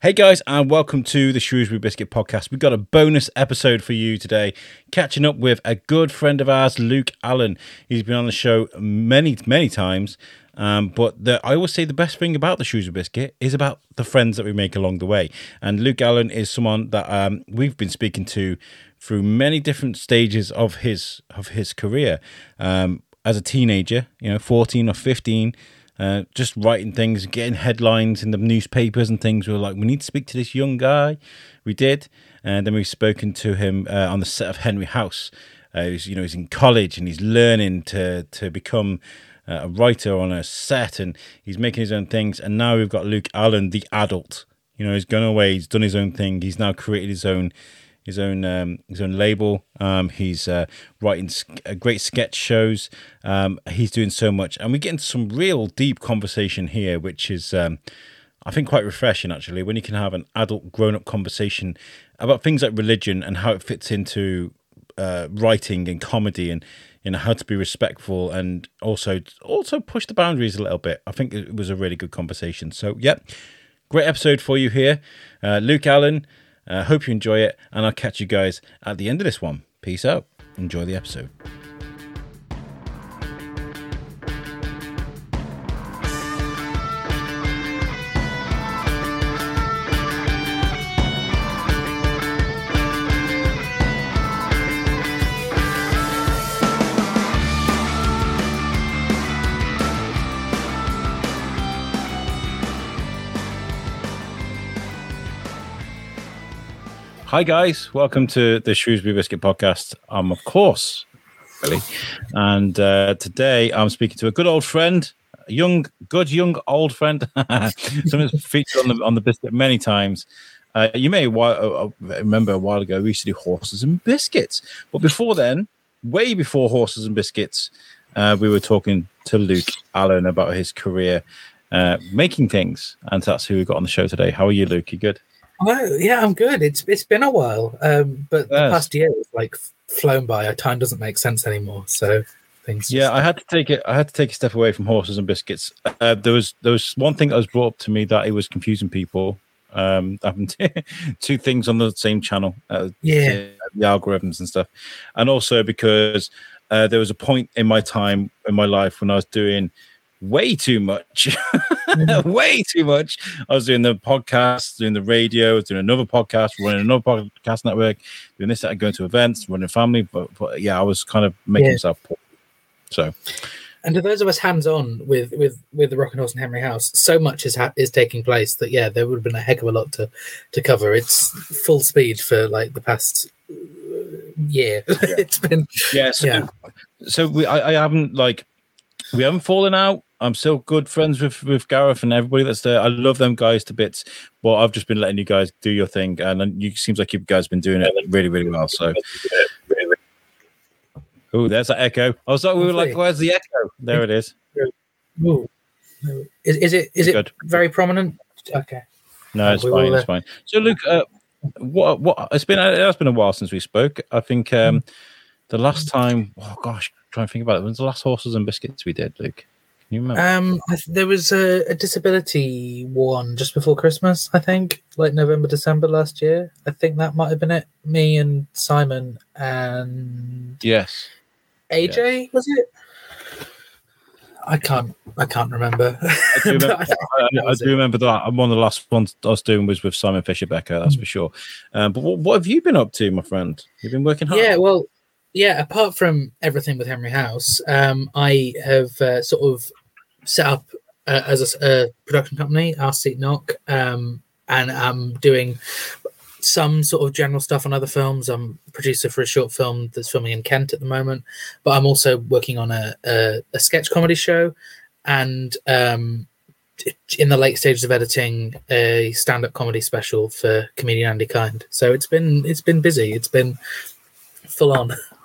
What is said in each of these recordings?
Hey guys, and welcome to the Shrewsbury Biscuit podcast. We've got a bonus episode for you today, catching up with a good friend of ours, Luke Allen. He's been on the show many, many times. Um, but the, I always say the best thing about the Shrewsbury Biscuit is about the friends that we make along the way. And Luke Allen is someone that um, we've been speaking to through many different stages of his of his career. Um, as a teenager, you know, fourteen or fifteen uh, just writing things, getting headlines in the newspapers and things. We were like, we need to speak to this young guy. We did, and then we've spoken to him uh, on the set of Henry House. Uh, he's, you know, he's in college and he's learning to to become uh, a writer on a set, and he's making his own things. And now we've got Luke Allen, the adult. You know, he's gone away. He's done his own thing. He's now created his own his own um, his own label. Um, he's uh, writing uh, great sketch shows. Um, he's doing so much, and we get into some real deep conversation here, which is um, I think quite refreshing actually. When you can have an adult, grown up conversation about things like religion and how it fits into uh, writing and comedy and you know how to be respectful and also also push the boundaries a little bit. I think it was a really good conversation. So, yep, great episode for you here, uh, Luke Allen. Uh, hope you enjoy it, and I'll catch you guys at the end of this one. Peace out. Enjoy the episode. Hi, guys. Welcome to the Shrewsbury Biscuit podcast. I'm, of course, Billy. And uh, today I'm speaking to a good old friend, a young, good, young, old friend. Someone's featured on the, on the biscuit many times. Uh, you may uh, uh, remember a while ago, we used to do horses and biscuits. But before then, way before horses and biscuits, uh, we were talking to Luke Allen about his career uh, making things. And that's who we got on the show today. How are you, Luke? You good? Oh yeah, I'm good. It's it's been a while, um, but yes. the past year has like flown by. Time doesn't make sense anymore. So things. Yeah, I had to take it. I had to take a step away from horses and biscuits. Uh, there was there was one thing that was brought up to me that it was confusing people. Um, having two things on the same channel. Uh, yeah, the algorithms and stuff, and also because uh, there was a point in my time in my life when I was doing way too much, mm-hmm. way too much. I was doing the podcast, doing the radio, doing another podcast, running another podcast network, doing this, going to events, running family. But, but yeah, I was kind of making yeah. myself poor. So, and to those of us hands-on with with with the Rocking Horse and Henry House, so much is ha- is taking place that yeah, there would have been a heck of a lot to to cover. It's full speed for like the past uh, year. Yeah. it's been yeah. So, yeah. so we I, I haven't like we haven't fallen out I'm still good friends with with Gareth and everybody that's there. I love them guys to bits. But I've just been letting you guys do your thing, and you seems like you guys been doing it really, really well. So. Oh, there's that echo. I was like, we were like, where's the echo? There it is. Ooh. Is, is it is it good. very prominent? Okay. No, it's fine. It's fine. So, Luke, uh, what what it's been it has been a while since we spoke. I think um, the last time. Oh gosh, trying to think about it. When was the last horses and biscuits we did, Luke? You remember? Um, th- there was a, a, disability one just before Christmas, I think, like November, December last year. I think that might have been it. Me and Simon and yes, AJ yes. was it? I can't. I can't remember. I do remember, I, I, I do remember that. One of the last ones I was doing was with Simon Fisher Becker. That's mm. for sure. Um, but what, what have you been up to, my friend? You've been working hard. Yeah. Well, yeah, apart from everything with Henry House, um, I have uh, sort of set up uh, as a, a, production company, Ask Seek Knock, um, and I'm doing some sort of general stuff on other films. I'm producer for a short film that's filming in Kent at the moment, but I'm also working on a, a, a sketch comedy show and um, in the late stages of editing a stand-up comedy special for comedian Andy Kind. So it's been it's been busy. It's been full on.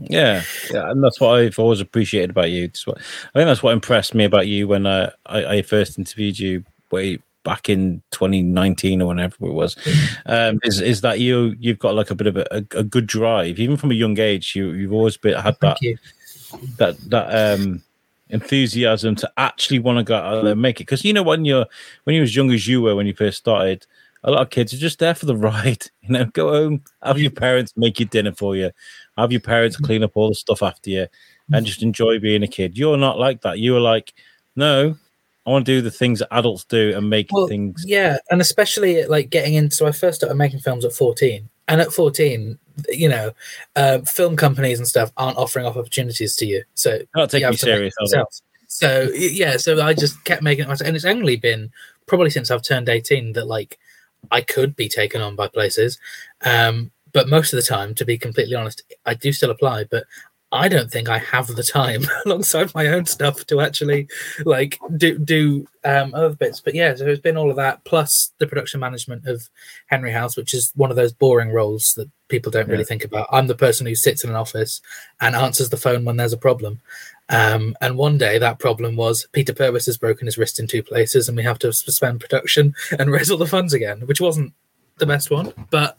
Yeah, yeah, and that's what I've always appreciated about you. What, I think that's what impressed me about you when I, I, I first interviewed you way back in 2019 or whenever it was. Um, is is that you you've got like a bit of a, a, good drive, even from a young age. You you've always been had that that that um enthusiasm to actually want to go out there and make it. Because you know when you're when you're as young as you were when you first started, a lot of kids are just there for the ride. You know, go home, have your parents make your dinner for you, have your parents clean up all the stuff after you, and just enjoy being a kid. You're not like that. You were like, no, I want to do the things that adults do and make well, things. Yeah, and especially like getting into. So I first started making films at 14, and at 14, you know, uh, film companies and stuff aren't offering up opportunities to you. So not taking you, you serious. So yeah, so I just kept making it myself, and it's only been probably since I've turned 18 that like I could be taken on by places. Um, but most of the time, to be completely honest, I do still apply, but I don't think I have the time alongside my own stuff to actually like do do um, other bits. But yeah, so it's been all of that plus the production management of Henry House, which is one of those boring roles that people don't yeah. really think about. I'm the person who sits in an office and answers the phone when there's a problem. Um, and one day that problem was Peter Purvis has broken his wrist in two places, and we have to suspend production and raise all the funds again, which wasn't the best one, but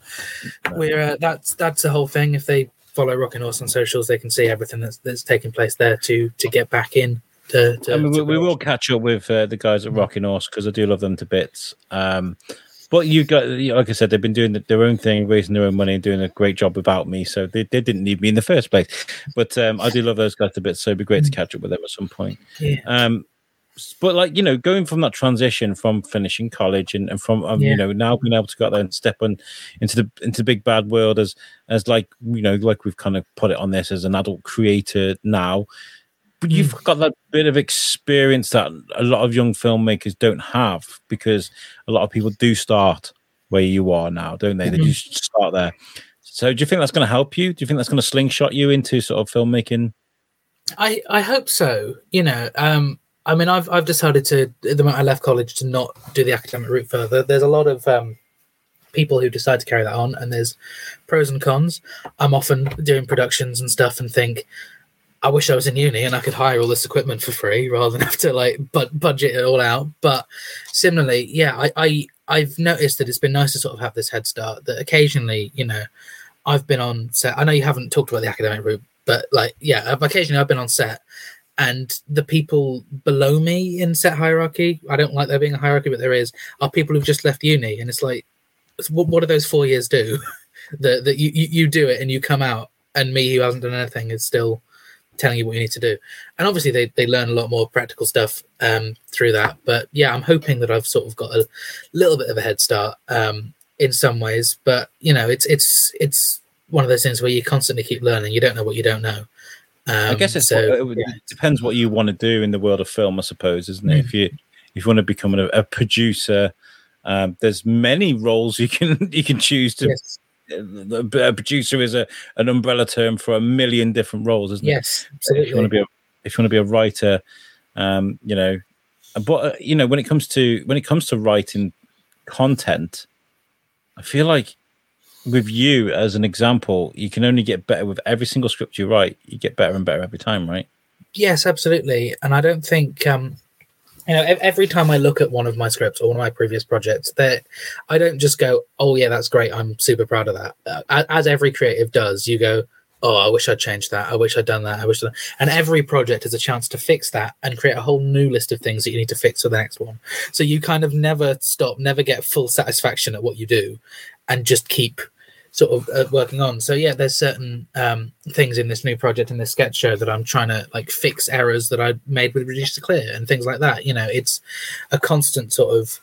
we're uh, that's that's the whole thing. If they follow Rocking Horse on socials, they can see everything that's that's taking place there to to get back in. To, to, I mean, we, we, will catch up with uh, the guys at Rocking Horse because I do love them to bits. Um, but you got, like I said, they've been doing their own thing, raising their own money, and doing a great job without me. So they, they didn't need me in the first place. But um, I do love those guys a bit. So it'd be great to mm. catch up with them at some point. Yeah. Um, but like you know, going from that transition from finishing college and, and from um, yeah. you know now being able to go out there and step on into the into the big bad world as as like you know like we've kind of put it on this as an adult creator now but you've mm. got that bit of experience that a lot of young filmmakers don't have because a lot of people do start where you are now, don't they? Mm-hmm. They just start there. So, do you think that's going to help you? Do you think that's going to slingshot you into sort of filmmaking? I I hope so. You know, um, I mean, I've I've decided to at the moment I left college to not do the academic route further. There's a lot of um, people who decide to carry that on, and there's pros and cons. I'm often doing productions and stuff, and think I wish I was in uni and I could hire all this equipment for free rather than have to like but budget it all out. But similarly, yeah, I, I I've noticed that it's been nice to sort of have this head start. That occasionally, you know, I've been on set. I know you haven't talked about the academic route, but like, yeah, occasionally I've been on set, and the people below me in set hierarchy, I don't like there being a hierarchy, but there is, are people who've just left uni, and it's like, what, what do those four years do? that that you, you do it and you come out, and me who hasn't done anything is still telling you what you need to do. And obviously, they, they learn a lot more practical stuff um, through that. But yeah, I'm hoping that I've sort of got a little bit of a head start um, in some ways. But you know, it's it's it's one of those things where you constantly keep learning. You don't know what you don't know. Um, I guess so, it, yeah. depends what you want to do in the world of film, I suppose, isn't it? Mm. If you if you want to become a, a producer, um, there's many roles you can you can choose to yes a producer is a an umbrella term for a million different roles, isn't yes, it? Yes, absolutely. If you want to be a, if you want to be a writer, um, you know, but uh, you know when it comes to when it comes to writing content, I feel like with you as an example, you can only get better with every single script you write. You get better and better every time, right? Yes, absolutely. And I don't think um, you know every time i look at one of my scripts or one of my previous projects that i don't just go oh yeah that's great i'm super proud of that uh, as every creative does you go oh i wish i'd changed that i wish i'd done that i wish I'd... and every project is a chance to fix that and create a whole new list of things that you need to fix for the next one so you kind of never stop never get full satisfaction at what you do and just keep sort of uh, working on. So yeah, there's certain um, things in this new project in this sketch show that I'm trying to like fix errors that I made with Reduced to Clear and things like that. You know, it's a constant sort of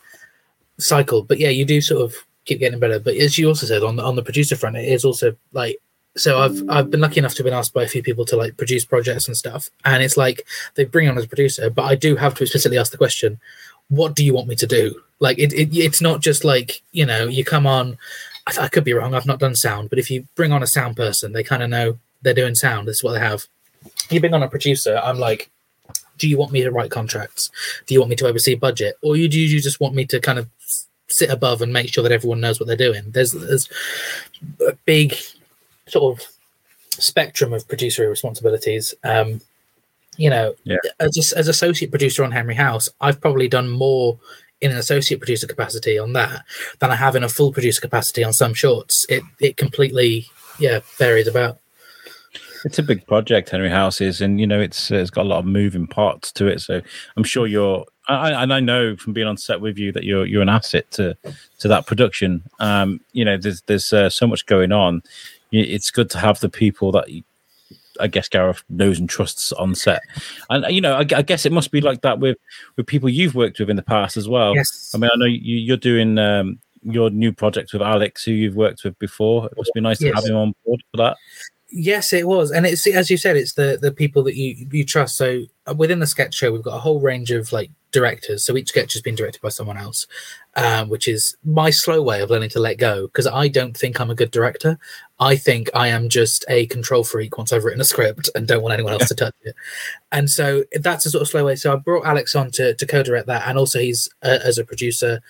cycle. But yeah, you do sort of keep getting better. But as you also said on the on the producer front, it is also like so I've I've been lucky enough to have been asked by a few people to like produce projects and stuff, and it's like they bring on as a producer, but I do have to explicitly ask the question, what do you want me to do? Like it, it it's not just like you know you come on I, I could be wrong. I've not done sound, but if you bring on a sound person, they kind of know they're doing sound. This is what they have. You bring on a producer. I'm like, do you want me to write contracts? Do you want me to oversee budget, or you do you just want me to kind of sit above and make sure that everyone knows what they're doing? There's there's a big sort of spectrum of producer responsibilities. Um, you know, yeah. as as associate producer on Henry House, I've probably done more in an associate producer capacity on that than I have in a full producer capacity on some shorts. It it completely yeah varies about. it's a big project, Henry House is, and you know it's uh, it's got a lot of moving parts to it. So I'm sure you're, I, and I know from being on set with you that you're you're an asset to to that production. Um, you know, there's there's uh, so much going on. It's good to have the people that you, I guess Gareth knows and trusts on set, and you know, I, I, guess it must be like that with with people you've worked with in the past as well. Yes. I mean, I know you, are doing um, your new project with Alex, who you've worked with before. It must be nice yes. to have him on board for that. Yes, it was, and it's as you said, it's the the people that you you trust. So within the sketch show, we've got a whole range of like directors. So each sketch has been directed by someone else, um, which is my slow way of learning to let go because I don't think I'm a good director. I think I am just a control freak once I've written a script and don't want anyone else to touch it. And so that's a sort of slow way. So I brought Alex on to to co-direct that, and also he's uh, as a producer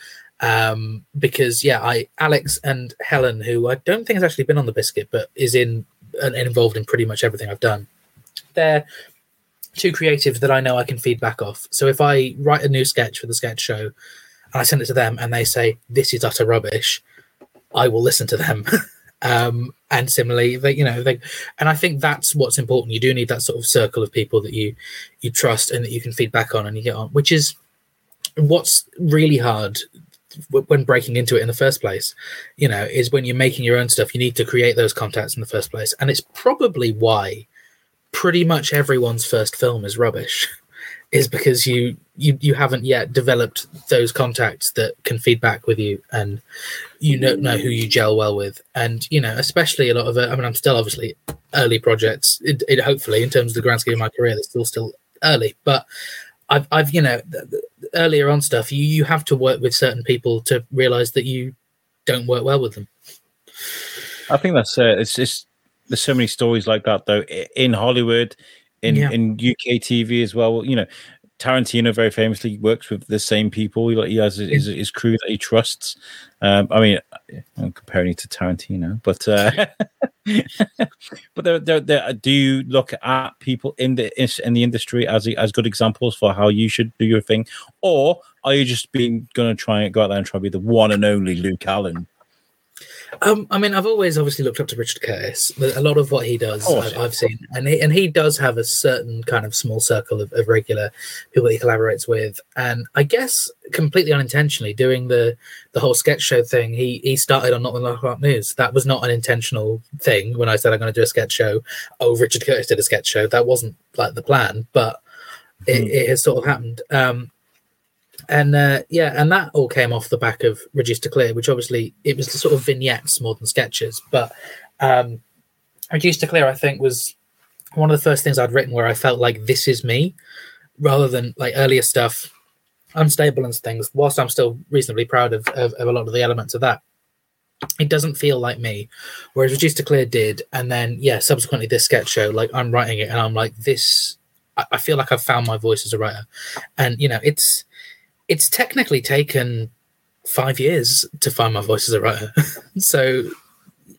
um because yeah i alex and helen who i don't think has actually been on the biscuit but is in and involved in pretty much everything I've done. They're two creative that I know I can feed back off. So if I write a new sketch for the sketch show and I send it to them and they say this is utter rubbish, I will listen to them. um, and similarly, they, you know, they, and I think that's what's important. You do need that sort of circle of people that you you trust and that you can feed back on and you get on, which is what's really hard when breaking into it in the first place you know is when you're making your own stuff you need to create those contacts in the first place and it's probably why pretty much everyone's first film is rubbish is because you you you haven't yet developed those contacts that can feed back with you and you don't know who you gel well with. And you know especially a lot of it i mean i'm still obviously early projects it, it hopefully in terms of the grand scheme of my career they're still still early. But I've, I've, you know, earlier on stuff, you you have to work with certain people to realize that you don't work well with them. I think that's uh, it's just there's so many stories like that though in Hollywood, in yeah. in UK TV as well. You know, Tarantino very famously works with the same people. He has his, his crew that he trusts. Um, I mean, I'm comparing it to Tarantino, but uh, but there, there, there, do you look at people in the in the industry as as good examples for how you should do your thing, or are you just being going to try and go out there and try to be the one and only Luke Allen? Um, I mean, I've always obviously looked up to Richard Curtis. A lot of what he does, oh, I've, I've, seen, and he and he does have a certain kind of small circle of, of, regular people he collaborates with. And I guess completely unintentionally, doing the the whole sketch show thing, he he started on Not the Nine O'Clock News. That was not an intentional thing. When I said I'm going to do a sketch show, oh, Richard Curtis did a sketch show. That wasn't like the plan, but it, mm. it has sort of happened. Um, and uh, yeah, and that all came off the back of Reduced to Clear, which obviously it was sort of vignettes more than sketches. But um, to Clear, I think, was one of the first things I'd written where I felt like this is me, rather than like earlier stuff, unstable and things. Whilst I'm still reasonably proud of, of, of a lot of the elements of that, it doesn't feel like me. Whereas Reduced to Clear did, and then yeah, subsequently this sketch show, like I'm writing it, and I'm like this. I feel like I've found my voice as a writer, and you know, it's it's technically taken five years to find my voice as a writer. so,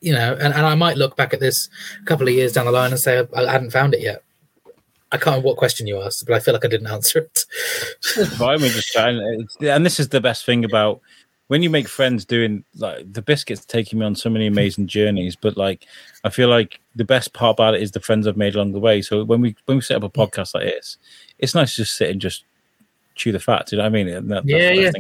you know, and, and I might look back at this a couple of years down the line and say I, I hadn't found it yet. I can't remember what question you asked, but I feel like I didn't answer it. fine, we just trying, and this is the best thing about when you make friends doing like the biscuits taking me on so many amazing journeys but like i feel like the best part about it is the friends i've made along the way so when we when we set up a podcast like this it's nice to just sit and just chew the fat. You know what I mean? That, yeah, yeah.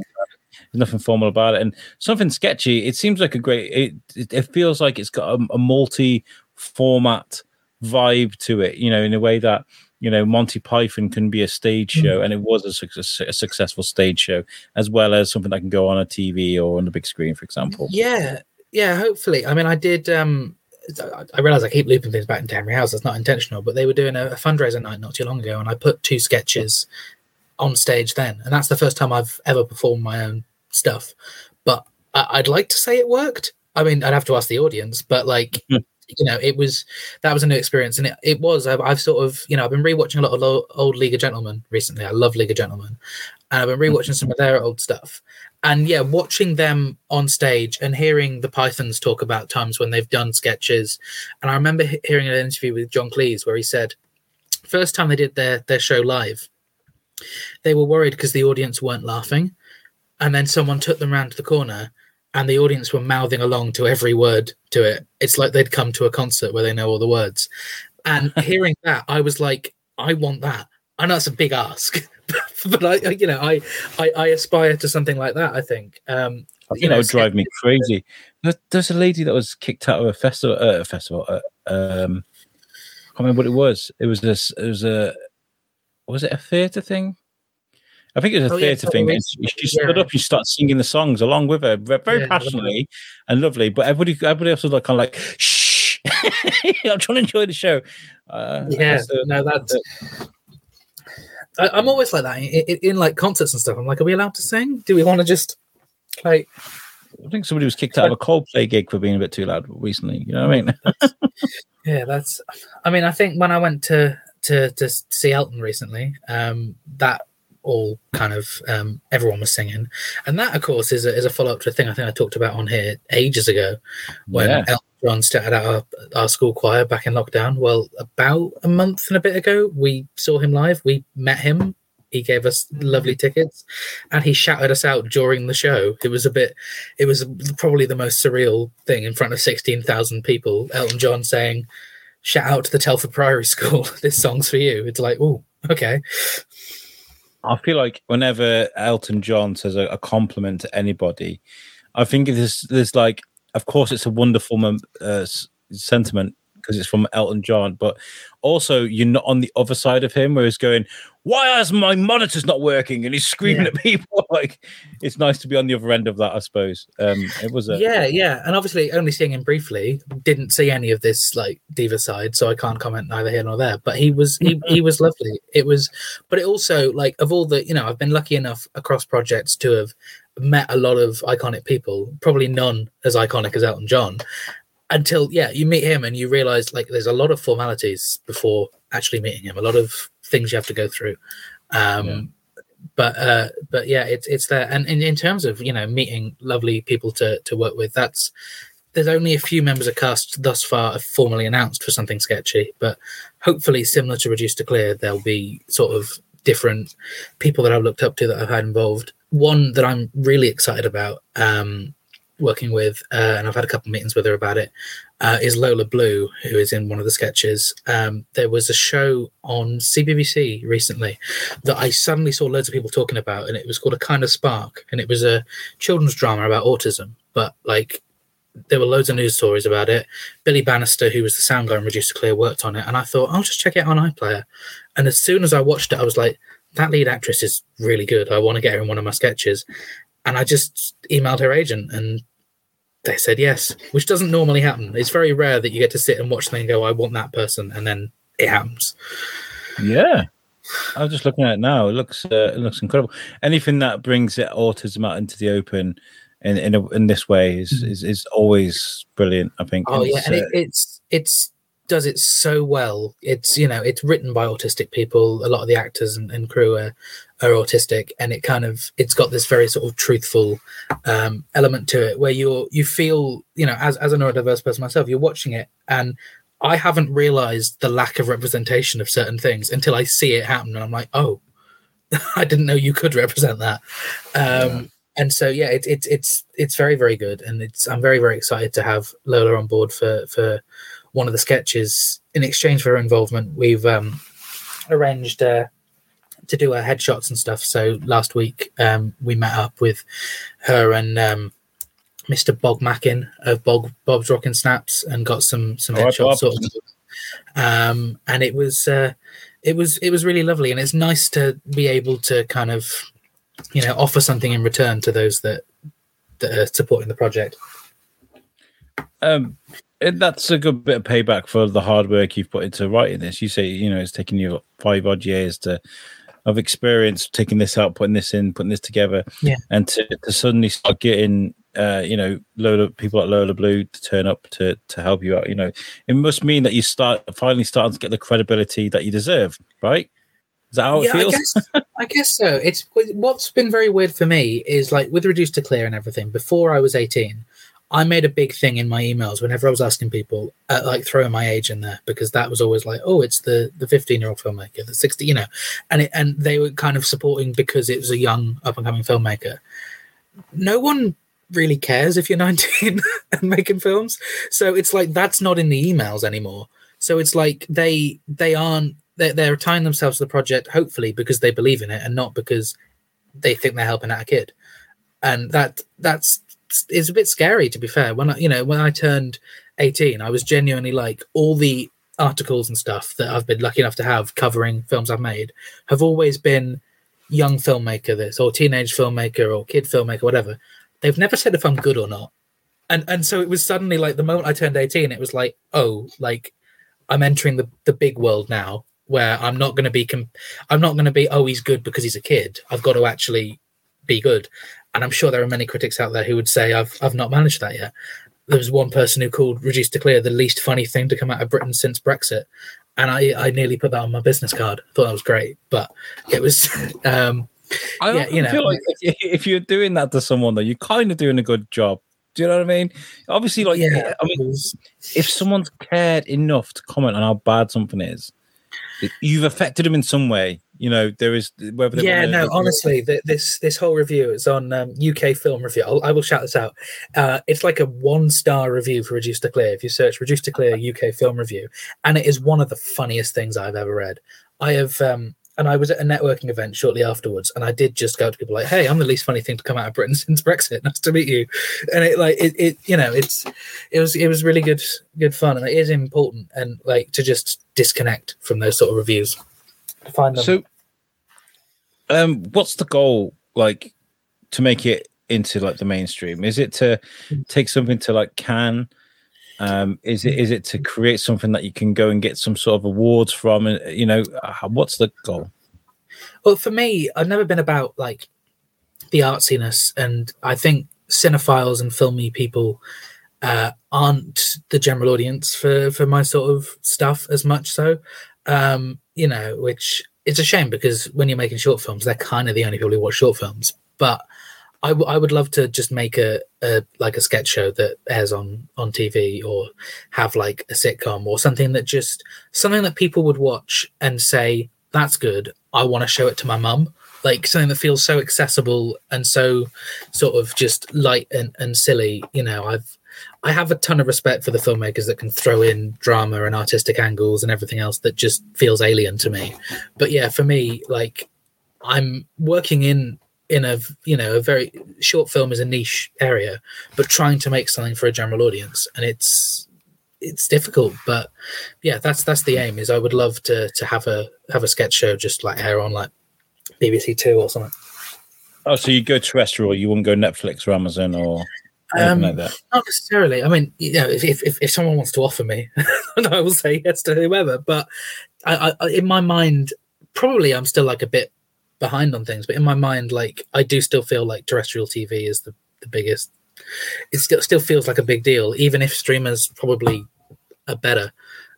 There's nothing formal about it, and something sketchy. It seems like a great. It it, it feels like it's got a, a multi-format vibe to it. You know, in a way that you know Monty Python can be a stage hmm. show, mm. and it was a, success, a, successful stage show, as well as something that can go on a TV or on the big screen, for example. Yeah, yeah. Hopefully, I mean, I did. um I realize I keep looping things back into Henry House. That's not intentional, but they were doing a fundraiser night not too long ago, and I put two sketches on stage then, and that's the first time I've ever performed my own stuff. But I- would like to say it worked. I mean, I'd have to ask the audience, but like. Hmm. You know, it was that was a new experience, and it, it was. I've, I've sort of, you know, I've been rewatching a lot of lo- old League of Gentlemen recently. I love League of Gentlemen, and I've been hmm. rewatching some of their old stuff and yeah watching them on stage and hearing the pythons talk about times when they've done sketches and i remember hearing an interview with john cleese where he said first time they did their their show live they were worried because the audience weren't laughing. And then someone took them round to the corner and the audience were mouthing along to every word to it. It's like they'd come to a concert where they know all the words. And hearing that, I was like, I want that. I know it's a big ask, but I, you know, I, I, I aspire to something like that. I think. Um, I think that would drive me crazy. There's a lady that was kicked out of a festival. Uh, a festival. Uh, um, I can't remember what it was. It was this. It was a. Was it a theatre thing? I think it was a oh, theatre yeah, thing. She, she stood yeah. up and started singing the songs along with her, very yeah, passionately and lovely. But everybody, everybody else was like, kind of like, shh. I'm trying to enjoy the show. Uh, yeah, no, that's. I, am always like that in, in, in, like concerts and stuff. I'm like, are we allowed to sing? Do we want to just like? I think somebody was kicked out of a Coldplay gig for being a bit too loud recently. You know what I mean? yeah, that's. I mean, I think when I went to to to see Elton recently, um, that all kind of um, everyone was singing, and that of course is a, is a follow up to a thing I think I talked about on here ages ago when yeah. Elton John started out our, our school choir back in lockdown. Well, about a month and a bit ago, we saw him live. We met him. He gave us lovely tickets, and he shouted us out during the show. It was a bit, it was probably the most surreal thing in front of sixteen thousand people. Elton John saying, "Shout out to the Telford Priory School. this song's for you." It's like, oh, okay. I feel like whenever Elton John says a, a compliment to anybody, I think there's there's like, of course, it's a wonderful uh, sentiment because it's from Elton John, but also you're not on the other side of him where he's going, why is my monitor's not working? And he's screaming yeah. at people. like it's nice to be on the other end of that, I suppose. Um, it was a yeah, yeah, and obviously only seeing him briefly, didn't see any of this like diva side, so I can't comment neither here nor there. But he was he he was lovely. It was, but it also like of all the you know I've been lucky enough across projects to have met a lot of iconic people, probably none as iconic as Elton John, until yeah you meet him and you realize like there's a lot of formalities before actually meeting him a lot of things you have to go through um yeah. but uh but yeah it's it's there and in, in terms of you know meeting lovely people to to work with that's there's only a few members of cast thus far formally announced for something sketchy but hopefully similar to reduced to clear there'll be sort of different people that i've looked up to that i've had involved one that i'm really excited about um working with, uh, and I've had a couple of meetings with her about it. Uh, is Lola Blue, who is in one of the sketches. Um, there was a show on CBBC recently that I suddenly saw loads of people talking about, and it was called A Kind of Spark, and it was a children's drama about autism. But like, there were loads of news stories about it. Billy Bannister, who was the sound guy and to Clear, worked on it, and I thought I'll just check it on iPlayer. And as soon as I watched it, I was like, that lead actress is really good. I want to get her in one of my sketches. And I just emailed her agent and they said yes, which doesn't normally happen. It's very rare that you get to sit and watch something and go, I want that person, and then it happens. Yeah. I was just looking at it now. It looks uh, it looks incredible. Anything that brings it, autism out into the open in in, a, in this way is, mm-hmm. is is always brilliant. I think. Oh yeah, and it, uh, it's it's does it so well. It's you know it's written by autistic people. A lot of the actors and, and crew are, are autistic, and it kind of it's got this very sort of truthful um, element to it where you're you feel you know as as a neurodiverse person myself, you're watching it and I haven't realized the lack of representation of certain things until I see it happen, and I'm like, oh, I didn't know you could represent that. Um, yeah. And so, yeah, it's it's it's it's very very good, and it's I'm very very excited to have Lola on board for for one of the sketches. In exchange for her involvement, we've um, arranged uh, to do her headshots and stuff. So last week um, we met up with her and um, Mr. Bog Mackin of Bog Bob's Rockin' Snaps and got some some oh, headshots. Sort of, um, and it was uh, it was it was really lovely, and it's nice to be able to kind of you know offer something in return to those that that are supporting the project. Um, that's a good bit of payback for the hard work you've put into writing this. You say, you know, it's taken you five odd years to of experience taking this out, putting this in, putting this together, yeah. and to, to suddenly start getting, uh, you know, Lola people like Lola Blue to turn up to to help you out. You know, it must mean that you start finally starting to get the credibility that you deserve, right? Is that how yeah, it feels? I guess, I guess so. It's what's been very weird for me is like with reduced to clear and everything. Before I was eighteen, I made a big thing in my emails whenever I was asking people, uh, like throwing my age in there because that was always like, oh, it's the the fifteen year old filmmaker, the sixty, you know, and it, and they were kind of supporting because it was a young up and coming filmmaker. No one really cares if you're 19 and making films, so it's like that's not in the emails anymore. So it's like they they aren't they're, they're tying themselves to the project hopefully because they believe in it and not because they think they're helping out a kid. And that that's is a bit scary to be fair. When I you know when I turned 18, I was genuinely like all the articles and stuff that I've been lucky enough to have covering films I've made have always been young filmmaker this or teenage filmmaker or kid filmmaker whatever. They've never said if I'm good or not. And and so it was suddenly like the moment I turned 18 it was like oh like I'm entering the the big world now where I'm not going to be com- I'm not going to be oh he's good because he's a kid. I've got to actually be good. And I'm sure there are many critics out there who would say I've I've not managed that yet there was one person who called Reduced to Clear the least funny thing to come out of Britain since Brexit. And I, I nearly put that on my business card. I thought that was great, but it was, um, I yeah, you know, feel like if, if you're doing that to someone, though, you're kind of doing a good job. Do you know what I mean? Obviously, like, yeah, I mean, if someone's cared enough to comment on how bad something is, you've affected them in some way you know there is whether yeah no honestly the, this this whole review is on um, uk film review. I'll, I will shout this out. Uh, it's like a one star review for reduced to clear. If you search reduced to clear uk film review and it is one of the funniest things i've ever read. I have um, and I was at a networking event shortly afterwards, and I did just go to people like, "Hey, I'm the least funny thing to come out of Britain since Brexit. Nice to meet you." And it like it, it you know, it's it was it was really good good fun, and it is important, and like to just disconnect from those sort of reviews find them. So, um, what's the goal like to make it into like the mainstream? Is it to take something to like Cannes? Um, is it is it to create something that you can go and get some sort of awards from? And you know, what's the goal? Well, for me, I've never been about like the artsiness, and I think cinephiles and filmy people uh, aren't the general audience for for my sort of stuff as much. So, um, you know, which it's a shame because when you're making short films, they're kind of the only people who watch short films. But I, w- I would love to just make a, a like a sketch show that airs on on TV or have like a sitcom or something that just something that people would watch and say that's good. I want to show it to my mum. Like something that feels so accessible and so sort of just light and, and silly. You know, I've I have a ton of respect for the filmmakers that can throw in drama and artistic angles and everything else that just feels alien to me. But yeah, for me, like I'm working in in a you know a very short film is a niche area, but trying to make something for a general audience, and it's it's difficult. But yeah, that's that's the aim. Is I would love to to have a have a sketch show just like air on like BBC Two or something. Oh, so you go terrestrial? You wouldn't go Netflix or Amazon or um, like not necessarily. I mean, you know, if, if, if someone wants to offer me, I will say yes to whoever. But I, I, in my mind, probably I'm still like a bit behind on things. But in my mind, like I do still feel like terrestrial TV is the, the biggest. It still still feels like a big deal, even if streamers probably are better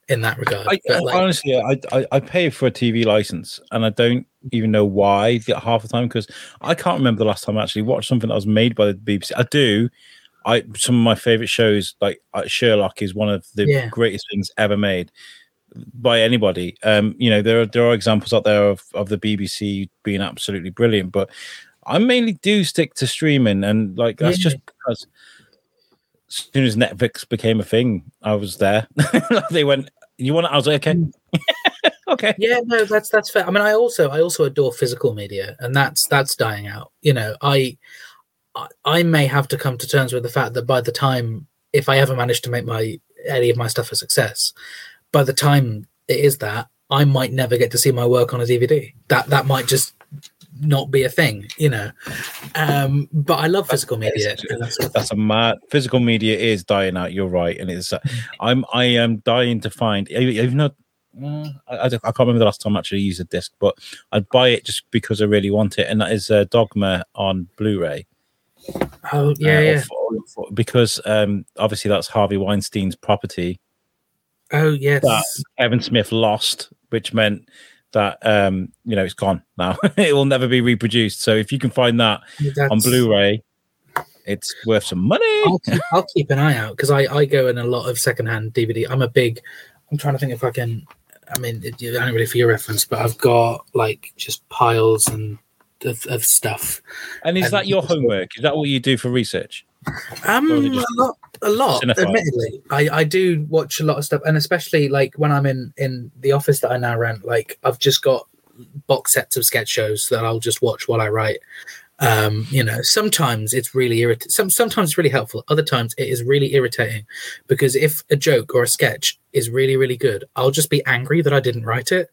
in that regard. I, like, honestly, I, I, I pay for a TV license, and I don't even know why half the time because I can't remember the last time I actually watched something that was made by the BBC. I do I some of my favorite shows like uh, Sherlock is one of the yeah. greatest things ever made by anybody. Um, you know, there are there are examples out there of, of the BBC being absolutely brilliant, but I mainly do stick to streaming, and like that's yeah. just because as soon as Netflix became a thing, I was there. they went, "You want?" It? I was like, "Okay." Mm. okay. Yeah, no, that's that's fair. I mean, I also I also adore physical media, and that's that's dying out. You know, I I, may have to come to terms with the fact that by the time, if I ever manage to make my any of my stuff a success, by the time it is that, I might never get to see my work on a DVD. That that might just not be a thing, you know. Um, but I love physical media. That's, that's a mad physical media is dying out. You're right, and it's. Uh, I'm I am dying to find even though. Mm, I, I, can't remember the last time I actually used a disc, but I'd buy it just because I really want it, and that is uh, Dogma on Blu-ray. Oh yeah, uh, yeah. For, for, because um, obviously that's Harvey Weinstein's property. Oh yes. That Kevin Smith lost, which meant that um, you know it's gone now. it will never be reproduced. So if you can find that that's... on Blu-ray, it's worth some money. I'll keep, I'll keep an eye out because I, I go in a lot of secondhand DVD. I'm a big. I'm trying to think if I can. I mean, it, don't really for your reference, but I've got like just piles and of, of stuff. And is and that your homework? Is that what you do for research? Um, a lot, a lot Cinephile. admittedly I, I do watch a lot of stuff and especially like when i'm in in the office that i now rent like i've just got box sets of sketch shows that i'll just watch while i write um you know sometimes it's really irritating some, sometimes it's really helpful other times it is really irritating because if a joke or a sketch is really really good i'll just be angry that i didn't write it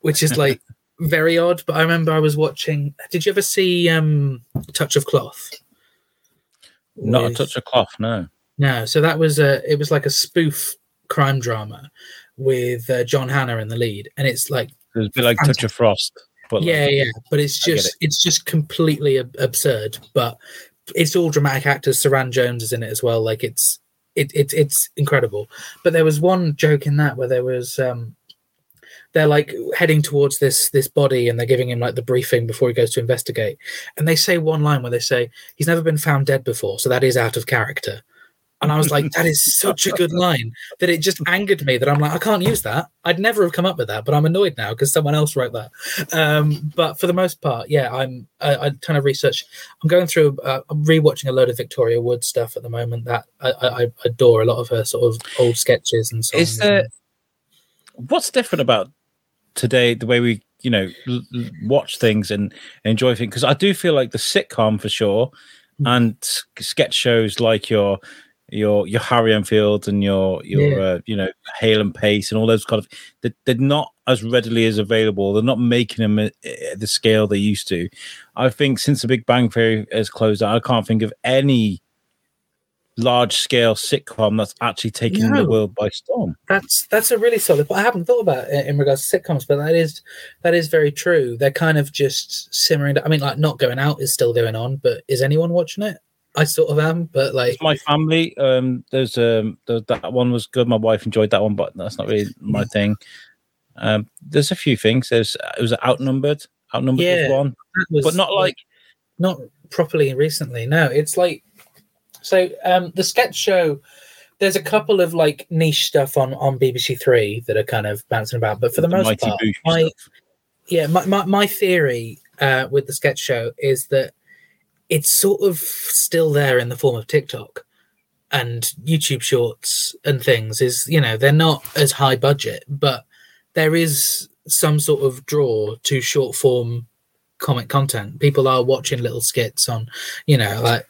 which is like very odd but i remember i was watching did you ever see um touch of cloth Not a touch of cloth, no. no, so that was a it was like a spoof crime drama with uh, John Hannah in the lead, and it's like it's a bit like touch of frost. But like- yeah, yeah, but it's just it's just completely ab- absurd. But it's all dramatic actors. Suranne Jones is in it as well. Like it's it, it it's incredible. But there was one joke in that where there was um they're like heading towards this this body and they're giving him like the briefing before he goes to investigate. And they say one line where they say he's never been found dead before so that is out of character. And i was like that is such a good line that it just angered me that i'm like i can't use that. I'd never have come up with that but i'm annoyed now because someone else wrote that. Um but for the most part yeah i'm i, kind of research i'm going through uh, i'm rewatching a load of victoria wood stuff at the moment that i i, I adore a lot of her sort of old sketches and so Is there what's different about today the way we you know l- l- watch things and enjoy things because i do feel like the sitcom for sure Mm. and s- sketch shows like your your your harry enfield and your your Yeah. uh, you know hale and pace and all those kind of they, they're not as readily as available they're not making them at, at the scale they used to i think since the big bang theory has closed out i can't think of any large scale sitcom that's actually taking No. the world by storm That's that's a really solid. I haven't thought about it in regards to sitcoms, but that is that is very true. They're kind of just simmering. I mean, like not going out is still going on, but is anyone watching it? I sort of am, but like It's my family. Um, there's um, the, that one was good. My wife enjoyed that one, but that's not really my thing. Um, there's a few things. There's it was outnumbered. Outnumbered Yeah. was one, was but not like not properly recently. No, it's like so. Um, the sketch show. There's a couple of like niche stuff on on BBC Three that are kind of bouncing about, but for the, most part, my stuff. yeah, my, my, my theory uh, with the sketch show is that it's sort of still there in the form of TikTok and YouTube shorts and things. Is you know they're not as high budget, but there is some sort of draw to short form comic content. People are watching little skits on, you know, like.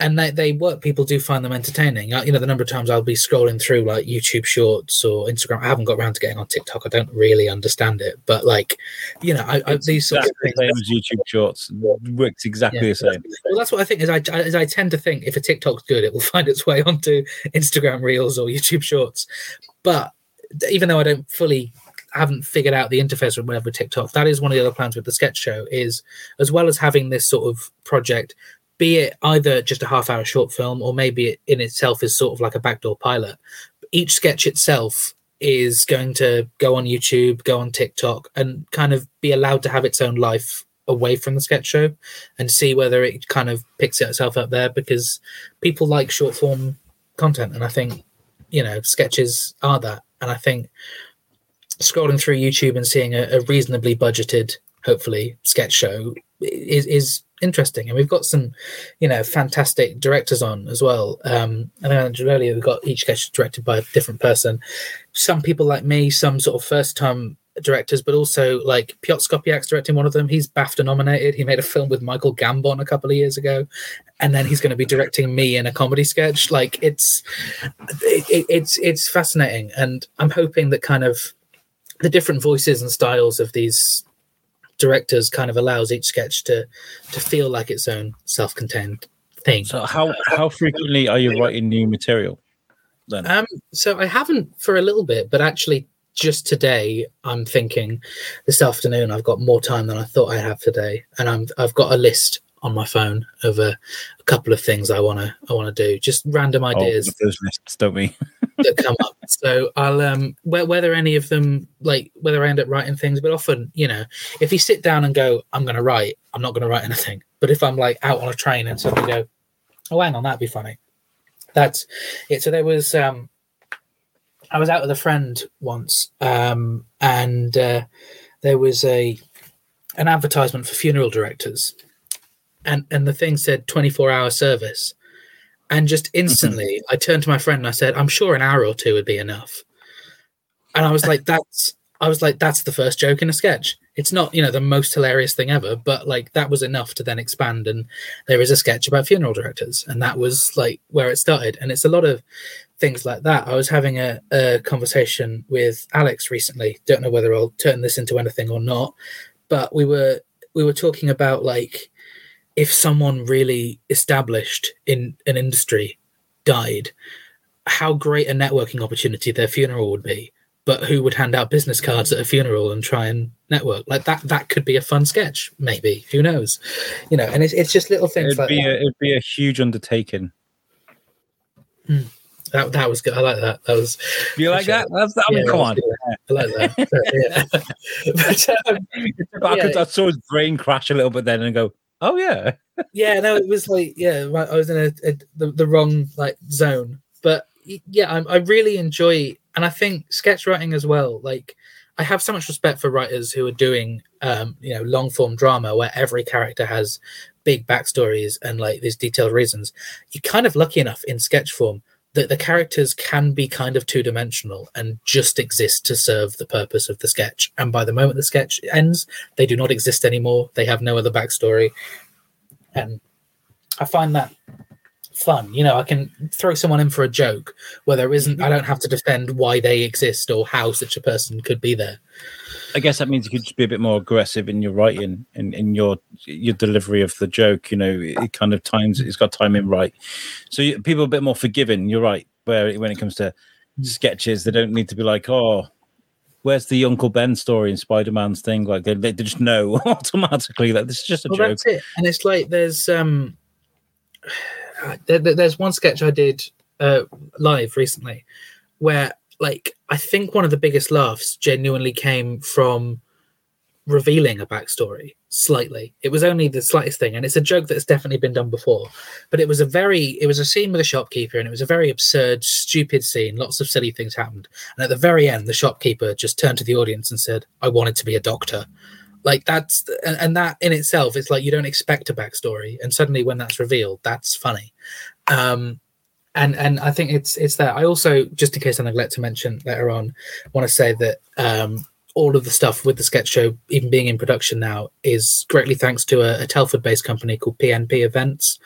And they, they work. People do find them entertaining. You know, the number of times I'll be scrolling through like YouTube Shorts or Instagram. I haven't got around to getting on TikTok. I don't really understand it, but like, you know, I, I, these sorts of exactly things. same as YouTube Shorts. Works exactly Yeah. the same. Well, that's what I think. Is I, is I tend to think if a TikTok's good, it will find its way onto Instagram Reels or YouTube Shorts. But even though I don't fully haven't figured out the interface or whatever TikTok, that is one of the other plans with the sketch show. Is as well as having this sort of project, be it either just a half-hour short film or maybe it in itself is sort of like a backdoor pilot. Each sketch itself is going to go on YouTube, go on TikTok, and kind of be allowed to have its own life away from the sketch show and see whether it kind of picks itself up there because people like short form content and i think you know sketches are that and i think scrolling through youtube and seeing a, a reasonably budgeted hopefully sketch show is is interesting and we've got some you know fantastic directors on as well um and i mentioned earlier we've got each sketch directed by a different person some people like me some sort of first time directors, but also like Piotr Skopiak's directing one of them. He's BAFTA nominated. He made a film with Michael Gambon a couple of years ago, and then he's going to be directing me in a comedy sketch. Like it's it, it, it's it's fascinating, and I'm hoping that kind of the different voices and styles of these directors kind of allows each sketch to to feel like its own self-contained thing. So how how frequently are you writing new material? Then Um, so I haven't for a little bit, but actually just today I'm thinking this afternoon I've got more time than I thought I have today, and I'm I've got a list on my phone of a, a couple of things I wanna I wanna do, just random oh, ideas those lists, don't we? that come up. So I'll um wh- whether any of them like whether I end up writing things, but often you know if you sit down and go I'm gonna write, I'm not gonna write anything. But if I'm like out on a train and suddenly go, oh hang on, that'd be funny. That's it. So there was um I was out with a friend once, um, and uh, there was a an advertisement for funeral directors, and and the thing said twenty four hour service, And just mm-hmm. instantly, I turned to my friend and I said, "I'm sure an hour or two would be enough." And I was like, "That's." I was like, "That's the first joke in a sketch." It's not, you know, the most hilarious thing ever, but like that was enough to then expand. And there is a sketch about funeral directors, and that was like where it started. And it's a lot of things like that. I was having a, a conversation with Alex recently. Don't know whether I'll turn this into anything or not, but we were we were talking about like if someone really established in an industry died, how great a networking opportunity their funeral would be. But who would hand out business cards at a funeral and try and network like that? That could be a fun sketch, maybe. Who knows? You know, and it's, it's just little things it'd like be that. A, it'd be a huge undertaking. that. That was good. I like that. That was. You like Sure. that? That's, I mean, yeah, come on. I like that. But, yeah. but, um, I, could, Yeah. I saw his brain crash a little bit then and go, oh, yeah. yeah no it was like yeah i was in a, a the, the wrong like zone but yeah I, I really enjoy and i think sketch writing as well like i have so much respect for writers who are doing um you know long form drama where every character has big backstories and like these detailed reasons you're kind of lucky enough in sketch form that the characters can be kind of two dimensional and just exist to serve the purpose of the sketch and by the moment the sketch ends they do not exist anymore they have no other backstory and I find that fun. You know, I can throw someone in for a joke where there isn't. I don't have to defend why they exist or how such a person could be there. I guess that means you could just be a bit more aggressive in your writing and in your your delivery of the joke. You know, it kind of times it's got timing right, so you, people are a bit more forgiving. You're right. Where when it comes to sketches, they don't need to be like, oh, where's the Uncle Ben story in Spider Man's thing? Like they, they just know automatically that this is just a Well, joke. that's it. And it's like there's um, there- there's one sketch I did uh, live recently where like I think one of the biggest laughs genuinely came from revealing a backstory slightly. It was only the slightest thing, and it's a joke that's definitely been done before. But it was a very, it was a scene with a shopkeeper, and it was a very absurd, stupid scene. Lots of silly things happened, and at the very end, the shopkeeper just turned to the audience and said, "I wanted to be a doctor." Like that's, and, that in itself is like you don't expect a backstory, and suddenly when that's revealed, that's funny. Um, and and I think it's it's that. I also, just in case I neglect to mention later on, want to say that um, all of the stuff with the sketch show, even being in production now, is greatly thanks to a, a Telford-based company called PNP Events.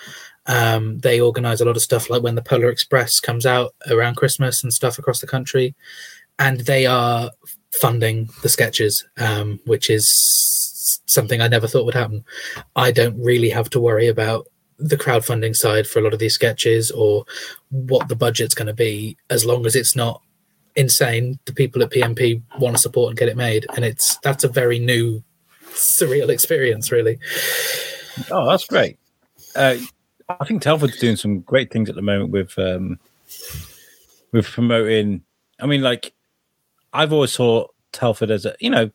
Um, they organise a lot of stuff, like when the Polar Express comes out around Christmas and stuff across the country, and they are funding the sketches, um, which is something I never thought would happen. I don't really have to worry about the crowdfunding side for a lot of these sketches or what the budget's going to be as long as it's not insane the people at pmp want to support and get it made and it's that's a very new surreal experience really Oh, that's great. Uh, I think Telford's doing some great things at the moment with um, with promoting. I mean, like I've always thought Telford as a you know,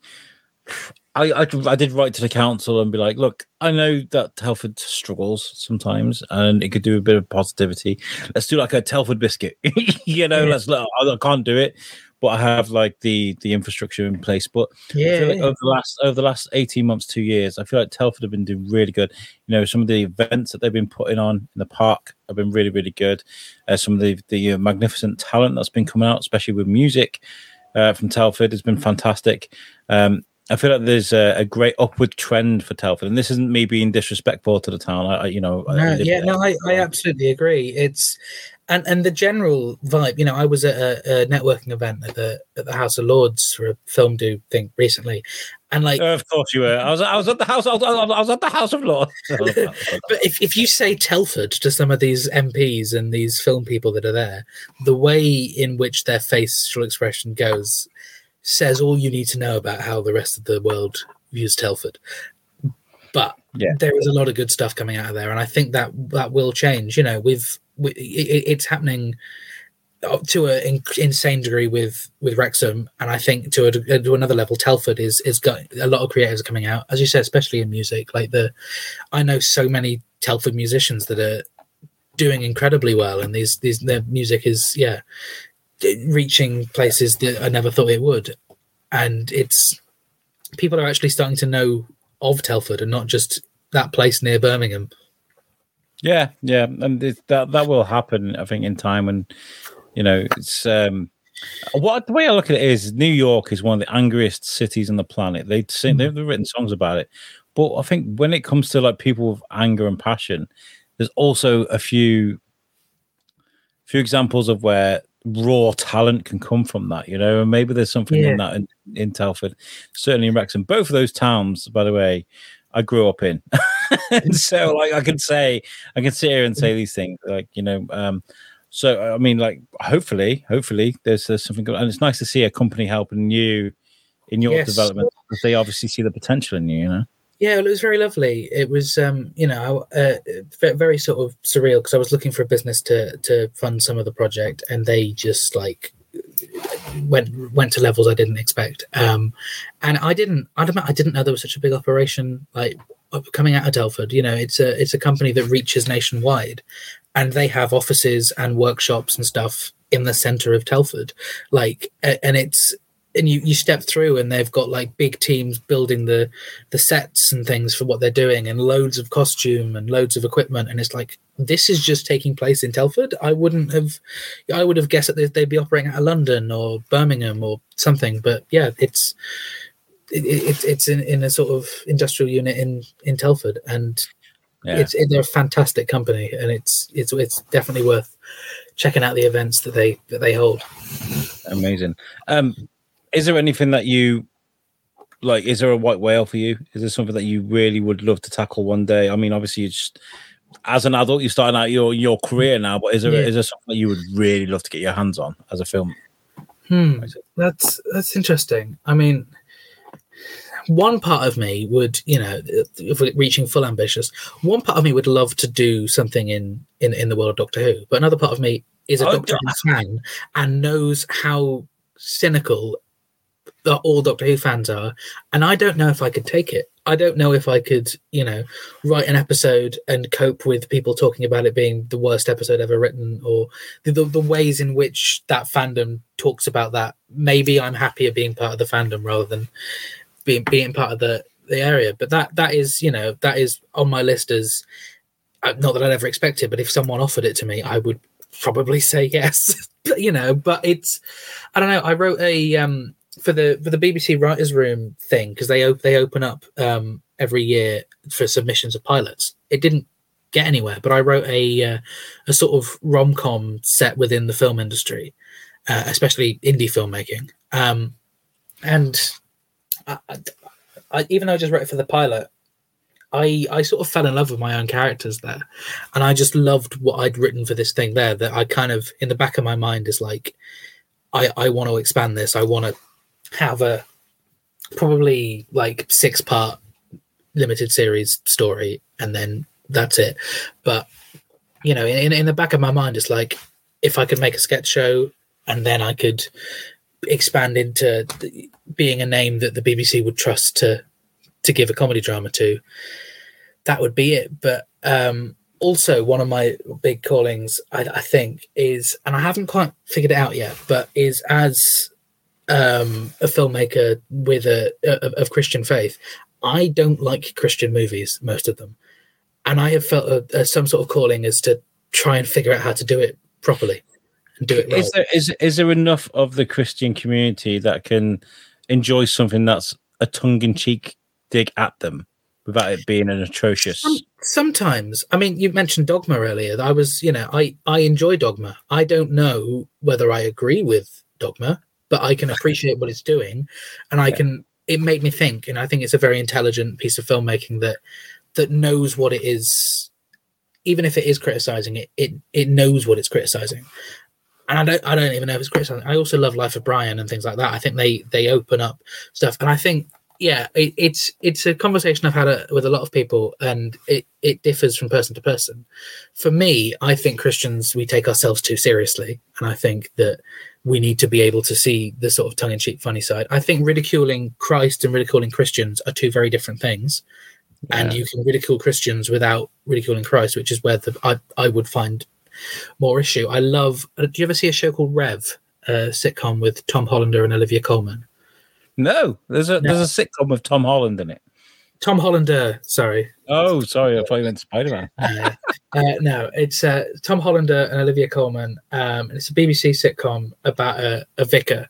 I, I I did write to the council and be like, look, I know that Telford struggles sometimes, and it could do a bit of positivity. Let's do like a Telford biscuit, you know. Yeah. Let's. I I can't do it, but I have like the the infrastructure in place. But yeah, like over the last over the last eighteen months, two years, I feel like Telford have been doing really good. You know, some of the events that they've been putting on in the park have been really, really good. Uh, some of the the uh, magnificent talent that's been coming out, especially with music uh, from Telford, has been fantastic. Um, I feel like there's a, a great upward trend for Telford, and this isn't me being disrespectful to the town. I, I you know, no, live yeah, there. no, I, I absolutely agree. It's and and the general vibe. You know, I was at a, a networking event at the at the House of Lords for a film do thing recently, and like Uh, of course you were. I was. I was at the house. I was, I was at the House of Lords. But if, if you say Telford to some of these MPs and these film people that are there, the way in which their facial expression goes says all you need to know about how the rest of the world views Telford. But Yeah. there is a lot of good stuff coming out of there, and I think that that will change. You know, with, with it, it's happening to an insane degree with with Wrexham, and I think to a, to another level, Telford is is got a lot of creators are coming out, as you said, especially in music. Like the, I know so many Telford musicians that are doing incredibly well, and these these their music is yeah reaching places that I never thought it would, and it's people are actually starting to know of Telford and not just that place near Birmingham. Yeah, yeah, and that that will happen. I think in time, and you know, it's um, what the way I look at it is New York is one of the angriest cities on the planet. They sing, they've written songs about it, but I think when it comes to like people with anger and passion, there's also a few few examples of where raw talent can come from that, you know, and maybe there's something Yeah. in that in, in Telford, certainly in Wrexham. Both of those towns, by the way, I grew up in. and so like I can say I can sit here and say these things, like, you know, um so I mean like hopefully, hopefully there's, there's something good and it's nice to see a company helping you in your Yes. development because they obviously see the potential in you, you know. Yeah, well, it was very lovely. It was, um, you know, uh, very sort of surreal because I was looking for a business to to fund some of the project, and they just like went went to levels I didn't expect. Um, and I didn't, I don't I didn't know there was such a big operation like coming out of Telford. You know, it's a it's a company that reaches nationwide, and they have offices and workshops and stuff in the center of Telford, like, and it's and you you step through and they've got like big teams building the the sets and things for what they're doing and loads of costume and loads of equipment. And it's like this is just taking place in Telford. I wouldn't have I would have guessed that they'd- be operating out of London or Birmingham or something. But yeah it's it, it, it's in, in a sort of industrial unit in in Telford. And Yeah. it's they're a fantastic company. And it's it's it's definitely worth checking out the events that they that they hold. Amazing. Um, is there anything that you like? Is there a white whale for you? Is there something that you really would love to tackle one day? I mean, obviously, you just as an adult, you're starting out your your career now. But is there is Yeah. there something that you would really love to get your hands on as a film? Hmm, that's that's interesting. I mean, one part of me would, you know, if we're reaching full ambitious, one part of me would love to do something in in in the world of Doctor Who, but another part of me is a Oh, Doctor Who fan and knows how cynical that all Doctor Who fans are, and I don't know if I could take it. I don't know if I could, you know, write an episode and cope with people talking about it being the worst episode ever written, or the, the, the ways in which that fandom talks about that. Maybe I'm happier being part of the fandom rather than being being part of the the area. But that that is, you know, that is on my list as uh, not that I'd ever expected, but if someone offered it to me, I would probably say yes. but, you know, but it's I don't know. I wrote a um for the for the BBC Writers Room thing because they op- they open up um every year for submissions of pilots. It didn't get anywhere, but I wrote a uh, a sort of rom com set within the film industry, uh, especially indie filmmaking. Um, and I, I, I, even though I just wrote it for the pilot, I I sort of fell in love with my own characters there, and I just loved what I'd written for this thing there. That I kind of in the back of my mind is like, I I want to expand this. I want to have a probably like six part limited series story, and then that's it. But you know, in in the back of my mind, it's like if I could make a sketch show, and then I could expand into being a name that the BBC would trust to to give a comedy drama to, that would be it. But um, also, one of my big callings, I, I think, is, and I haven't quite figured it out yet, but is as um, a filmmaker with a of, of Christian faith, I don't like Christian movies, most of them, and I have felt a, a, some sort of calling as to try and figure out how to do it properly and do it right. Is there is is there enough of the Christian community that can enjoy something that's a tongue in cheek dig at them without it being an atrocious? Some, sometimes, I mean, you mentioned Dogma earlier. I was, you know, I I enjoy Dogma. I don't know whether I agree with Dogma, but I can appreciate what it's doing, and I can. It made me think, and I think it's a very intelligent piece of filmmaking that that knows what it is, even if it is criticizing it. It it knows what it's criticizing. And I don't, I don't even know if it's criticizing. I also love Life of Brian and things like that. I think they they open up stuff, and I think yeah, it, it's it's a conversation I've had a, with a lot of people, and it it differs from person to person. For me, I think Christians we take ourselves too seriously, and I think that we need to be able to see the sort of tongue-in-cheek funny side. I think ridiculing Christ and ridiculing Christians are two very different things, and you can ridicule Christians without ridiculing Christ, which is where the I I would find more issue. I love. uh, Do you ever see a show called Rev, a sitcom with Tom Hollander and Olivia Colman? No, there's a No. there's a sitcom with Tom Holland in it. Tom Hollander. Sorry. Oh, sorry, I thought you meant Spider Man. uh, uh, no, it's uh, Tom Hollander and Olivia Colman. Um, and it's a BBC sitcom about a, a vicar,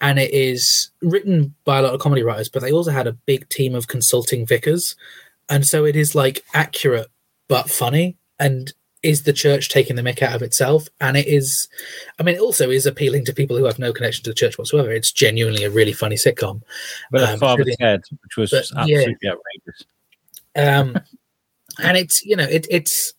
and it is written by a lot of comedy writers, but they also had a big team of consulting vicars, and so it is like accurate but funny, and is the church taking the mick out of itself? And it is, I mean, it also is appealing to people who have no connection to the church whatsoever. It's genuinely a really funny sitcom. But Um, Father Ted, which was but, yeah. absolutely outrageous. um, and it's you know it, it's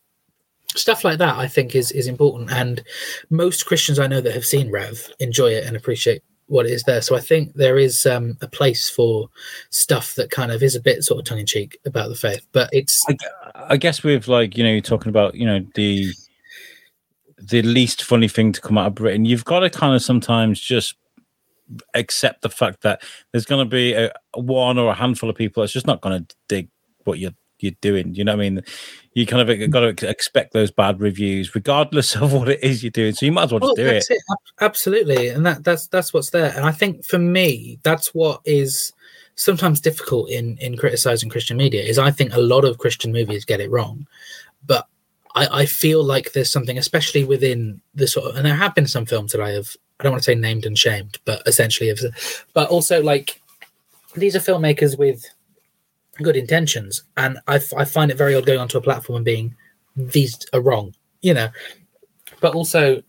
stuff like that i think is is important and most christians i know that have seen rev enjoy it and appreciate what is there. So i think there is um, a place for stuff that kind of is a bit sort of tongue-in-cheek about the faith but it's I guess with like you know you're talking about you know the the least funny thing to come out of Britain, you've got to kind of sometimes just accept the fact that there's going to be a, one or a handful of people that's just not going to dig what you're you're doing. You know what I mean? You kind of got to expect those bad reviews, regardless of what it is you're doing. So you might as well just Well, do it. it. Ab- Absolutely, and that that's that's what's there. And I think for me, that's what is sometimes difficult in in criticizing Christian media. Is I think a lot of Christian movies get it wrong, but I, I feel like there's something, especially within the sort of, and there have been some films that I have. I don't want to say named and shamed, but essentially, have, but also like these are filmmakers with good intentions, and I, find it very odd going onto a platform and being these are wrong, you know. But also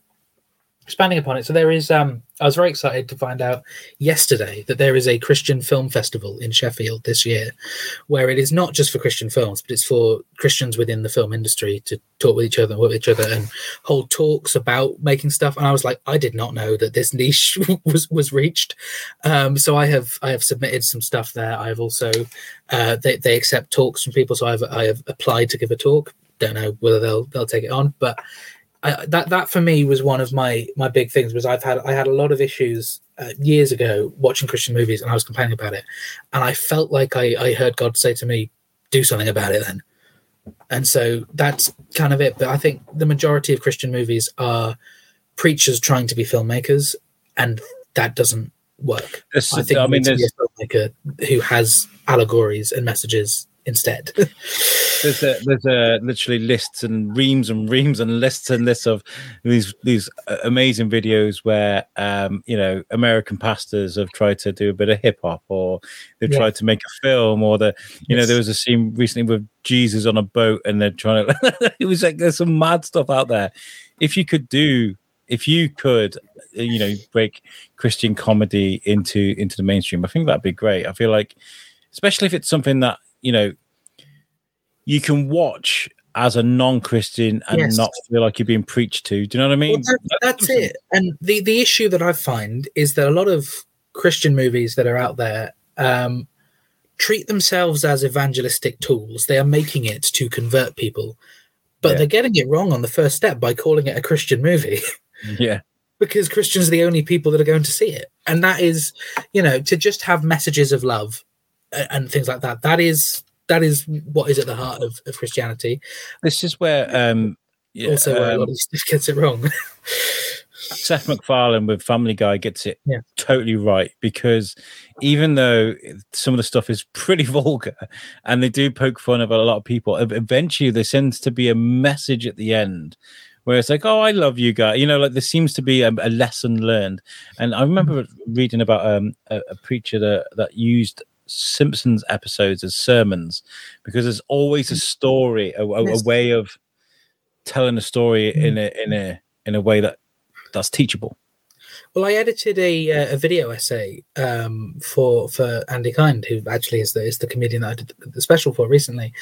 expanding upon it, so there is. Um, I was very excited to find out yesterday that there is a Christian film festival in Sheffield this year, where it is not just for Christian films, but it's for Christians within the film industry to talk with each other, work with each other, and hold talks about making stuff. And I was like, I did not know that this niche was was reached. Um, so I have I have submitted some stuff there. I have also uh, they they accept talks from people, so I've I have applied to give a talk. Don't know whether they'll they'll take it on, but I, that that for me was one of my my big things. Was I've had I had a lot of issues uh, years ago watching Christian movies, and I was complaining about it, and I felt like I I heard God say to me, "Do something about it." Then, and so that's kind of it. But I think the majority of Christian movies are preachers trying to be filmmakers, and that doesn't work. There's- I think I mean, need to be there's a filmmaker who has allegories and messages instead. there's a, there's a literally lists and reams and reams and lists and lists of these these uh, amazing videos where um you know American pastors have tried to do a bit of hip hop or they've Yeah. tried to make a film or the you know there was a scene recently with Jesus on a boat and they're trying to it was like there's some mad stuff out there if you could do if you could uh, you know break Christian comedy into into the mainstream I think that'd be great I feel like especially if it's something that you know you can watch as a non-Christian and Yes. not feel like you're being preached to. Do you know what I mean? Well, that, that's it. And the the issue that I find is that a lot of Christian movies that are out there um, treat themselves as evangelistic tools. They are making it to convert people, but Yeah. they're getting it wrong on the first step by calling it a Christian movie. Yeah, because Christians are the only people that are going to see it. And that is, you know, to just have messages of love a- and things like that. That is that is what is at the heart of, of Christianity. this is where um, yeah, also, where a um, lot of stuff gets it wrong. Seth MacFarlane with Family Guy gets it Yeah. totally right because even though some of the stuff is pretty vulgar and they do poke fun of a lot of people, eventually there seems to be a message at the end where it's like, "Oh, I love you guy." you know, like there seems to be a, a lesson learned. And I remember reading about um, a, a preacher that that used Simpsons episodes as sermons because there's always a story, a, a, a way of telling a story in a in a in a way that that's teachable. Well, I edited a uh, a video essay um, for for Andy Kind, who actually is the is the comedian that I did the special for recently,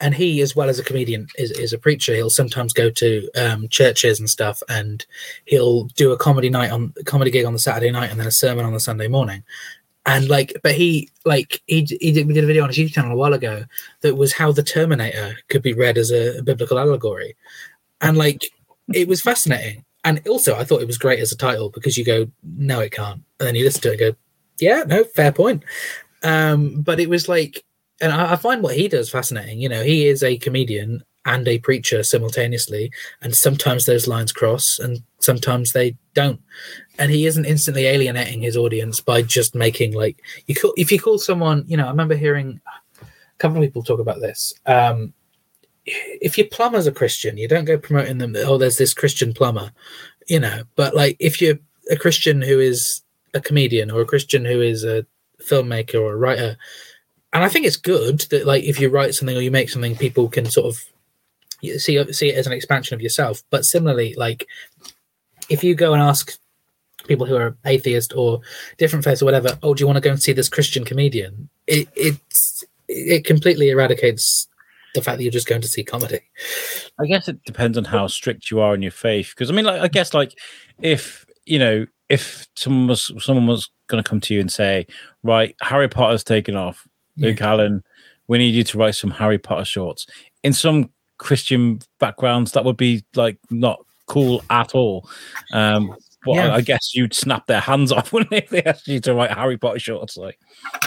and he, as well as a comedian, is is a preacher. He'll sometimes go to um, churches and stuff, and he'll do a comedy night on a comedy gig on the Saturday night, and then a sermon on the Sunday morning. And like, but he like he he did we did a video on his YouTube channel a while ago that was how the Terminator could be read as a, a biblical allegory, and like it was fascinating. And also, I thought it was great as a title because you go, no, it can't. And then you listen to it and go, yeah, no, fair point. Um, but it was like, and I, I find what he does fascinating. You know, he is a comedian and a preacher simultaneously. And sometimes those lines cross and sometimes they don't. And he isn't instantly alienating his audience by just making like, you call, if you call someone, you know, I remember hearing, a couple of people talk about this. Um, if your plumber's a Christian, you don't go promoting them. Oh, there's this Christian plumber, you know. But like, if you're a Christian who is a comedian or a Christian who is a filmmaker or a writer, and I think it's good that like if you write something or you make something, people can sort of see see it as an expansion of yourself. But similarly, like if you go and ask people who are atheist or different faiths or whatever, oh, do you want to go and see this Christian comedian? It it it completely eradicates the fact that you're just going to see comedy. I guess it depends on how strict you are in your faith. Because I mean, like, I guess like if you know if someone was someone was going to come to you and say, right, Harry Potter's taken off, yeah. Luke Allen, we need you to write some Harry Potter shorts. In some Christian backgrounds, that would be like not cool at all. Um, but yeah. I, I, guess you'd snap their hands off, wouldn't they, if they asked you to write Harry Potter shorts? Like,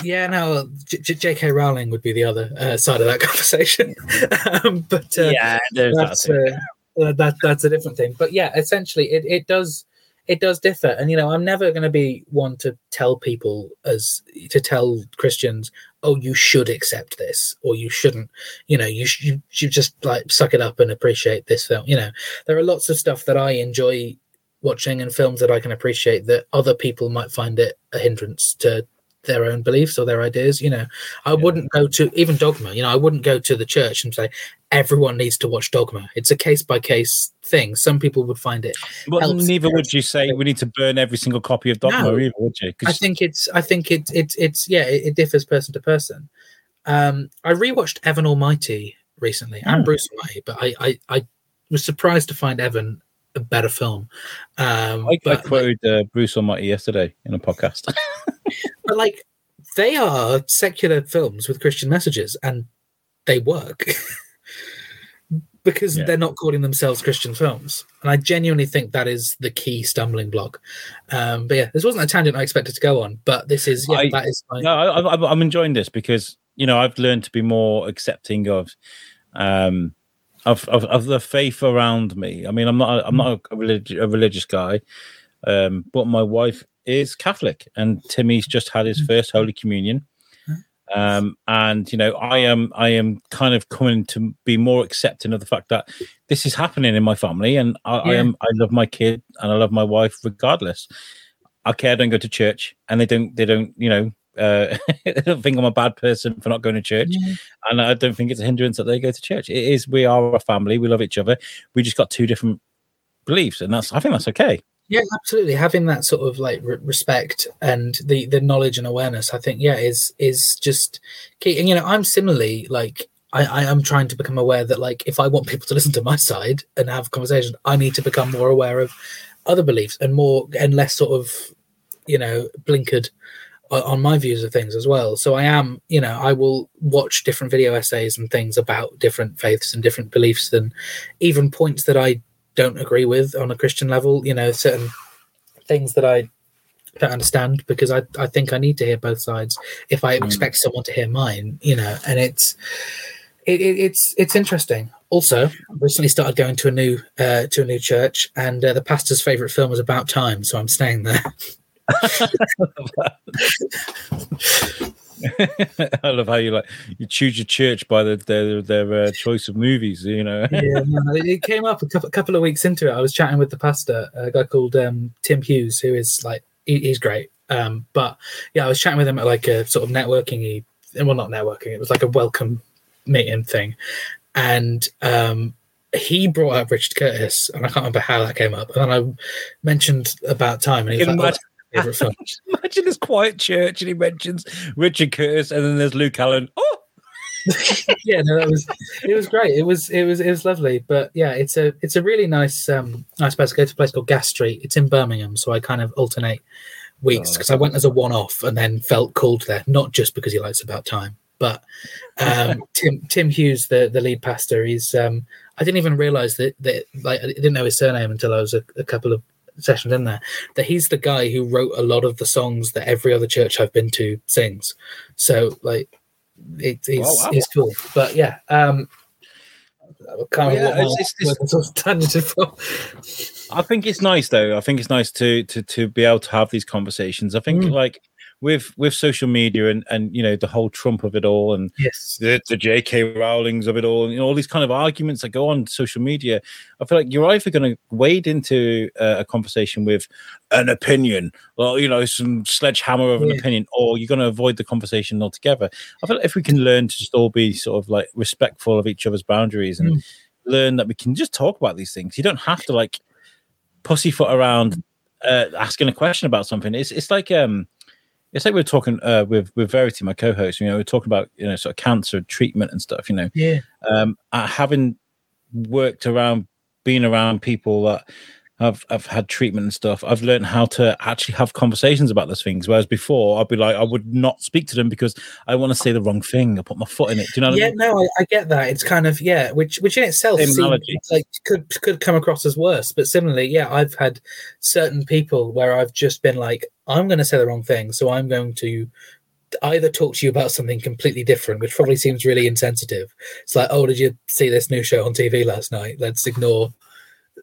yeah, no, J.K. Rowling would be the other uh, side of that conversation. um, but uh, yeah, that's that, uh, that that's a different thing. But yeah, essentially, it, it does it does differ and you know i'm never going to be one to tell people as to tell christians oh you should accept this or you shouldn't you know you, sh- you should just like suck it up and appreciate this film. You know there are lots of stuff that i enjoy watching and films that i can appreciate that other people might find it a hindrance to their own beliefs or their ideas. You know, I yeah. wouldn't go to even Dogma. You know, I wouldn't go to the church and say everyone needs to watch Dogma. It's a case by case thing. Some people would find it. Well, neither would you say we need to burn every single copy of Dogma, no, either, would you? I think it's. I think it. It. It's. Yeah. It, it differs person to person. Um, I rewatched Evan Almighty recently and oh. Bruce Almighty, but I, I, I was surprised to find Evan a better film. Um, I, but, I quoted uh, Bruce Almighty yesterday in a podcast. but like, they are secular films with Christian messages, and they work because yeah. they're not calling themselves Christian films. And I genuinely think that is the key stumbling block. Um, but yeah, this wasn't a tangent I expected to go on, but this is yeah, I, that is. My... No, I, I'm enjoying this because you know I've learned to be more accepting of. Um, of, of, of the faith around me. I mean, I'm not I'm not a, a religious guy, um, but my wife is Catholic, and Timmy's just had his first Holy Communion. Um, and you know, I am I am kind of coming to be more accepting of the fact that this is happening in my family, and I, yeah. I am I love my kid and I love my wife regardless. Okay, I don't go to church, and they don't they don't you know uh, I don't think I'm a bad person for not going to church, yeah. and I don't think it's a hindrance that they go to church. It is we are a family, we love each other. We just got two different beliefs, and that's I think that's okay. Yeah, absolutely. Having that sort of like re- respect and the the knowledge and awareness, I think, yeah, is is just key. And you know, I'm similarly like I, I am trying to become aware that like if I want people to listen to my side and have conversations, I need to become more aware of other beliefs and more and less sort of you know blinkered on my views of things as well. So I am, you know, I will watch different video essays and things about different faiths and different beliefs and even points that I don't agree with on a Christian level, you know, certain things that I don't understand because I, I think I need to hear both sides if I mm. expect someone to hear mine, you know, and it's it, it, it's it's interesting. Also, recently started going to a new uh, to a new church, and uh, the pastor's favorite film was About Time, so I'm staying there. I love how you like you choose your church by the, their their uh, choice of movies. You know. yeah, no, it came up a couple, couple of weeks into it. I was chatting with the pastor, a guy called um, Tim Hughes, who is like he, he's great. Um, but yeah, I was chatting with him at like a sort of networking. He well, not networking. It was like a welcome meeting thing, and um, he brought up Richard Curtis, and I can't remember how that came up. And then I mentioned about time, and he was like, favorite film. Imagine this quiet church, and he mentions Richard Curtis, and then there's Luke Allen. Oh, yeah, no, that was it was great. It was it was it was lovely. But yeah, it's a it's a really nice um nice place. I go to a place called Gas Street. It's in Birmingham, so I kind of alternate weeks because oh, I went as a one off and then felt called there, not just because he likes about time, but um, Tim Tim Hughes, the the lead pastor, he's um I didn't even realize that that like I didn't know his surname until I was a, a couple of session in there that he's the guy who wrote a lot of the songs that every other church I've been to sings. So like it's, oh, wow. it's cool. But yeah, um can't yeah, it's, it's, I think it's nice though. I think it's nice to to to be able to have these conversations. I think mm. like with with social media and and you know the whole Trump of it all and yes, the, the J.K. Rowlings of it all, and you know, all these kind of arguments that go on social media. I feel like you're either going to wade into uh, a conversation with an opinion, or you know, some sledgehammer of an Yeah. opinion, or you're going to avoid the conversation altogether. I feel like if we can learn to just all be sort of like respectful of each other's boundaries and Mm. learn that we can just talk about these things, you don't have to like pussyfoot around uh, asking a question about something. It's it's like um it's like we are talking uh, with with Verity, my co-host. You know, we are talking about you know sort of cancer treatment and stuff. You know, yeah, um, having worked around, being around people that have have had treatment and stuff, I've learned how to actually have conversations about those things. Whereas before, I'd be like, I would not speak to them because I want to say the wrong thing. I put my foot in it. Do you know what yeah. I mean? No, I, I get that. It's kind of yeah, which which in itself seems like could could come across as worse. But similarly, yeah, I've had certain people where I've just been like, I'm going to say the wrong thing, so I'm going to either talk to you about something completely different, which probably seems really insensitive. It's like, oh, did you see this new show on TV last night? Let's ignore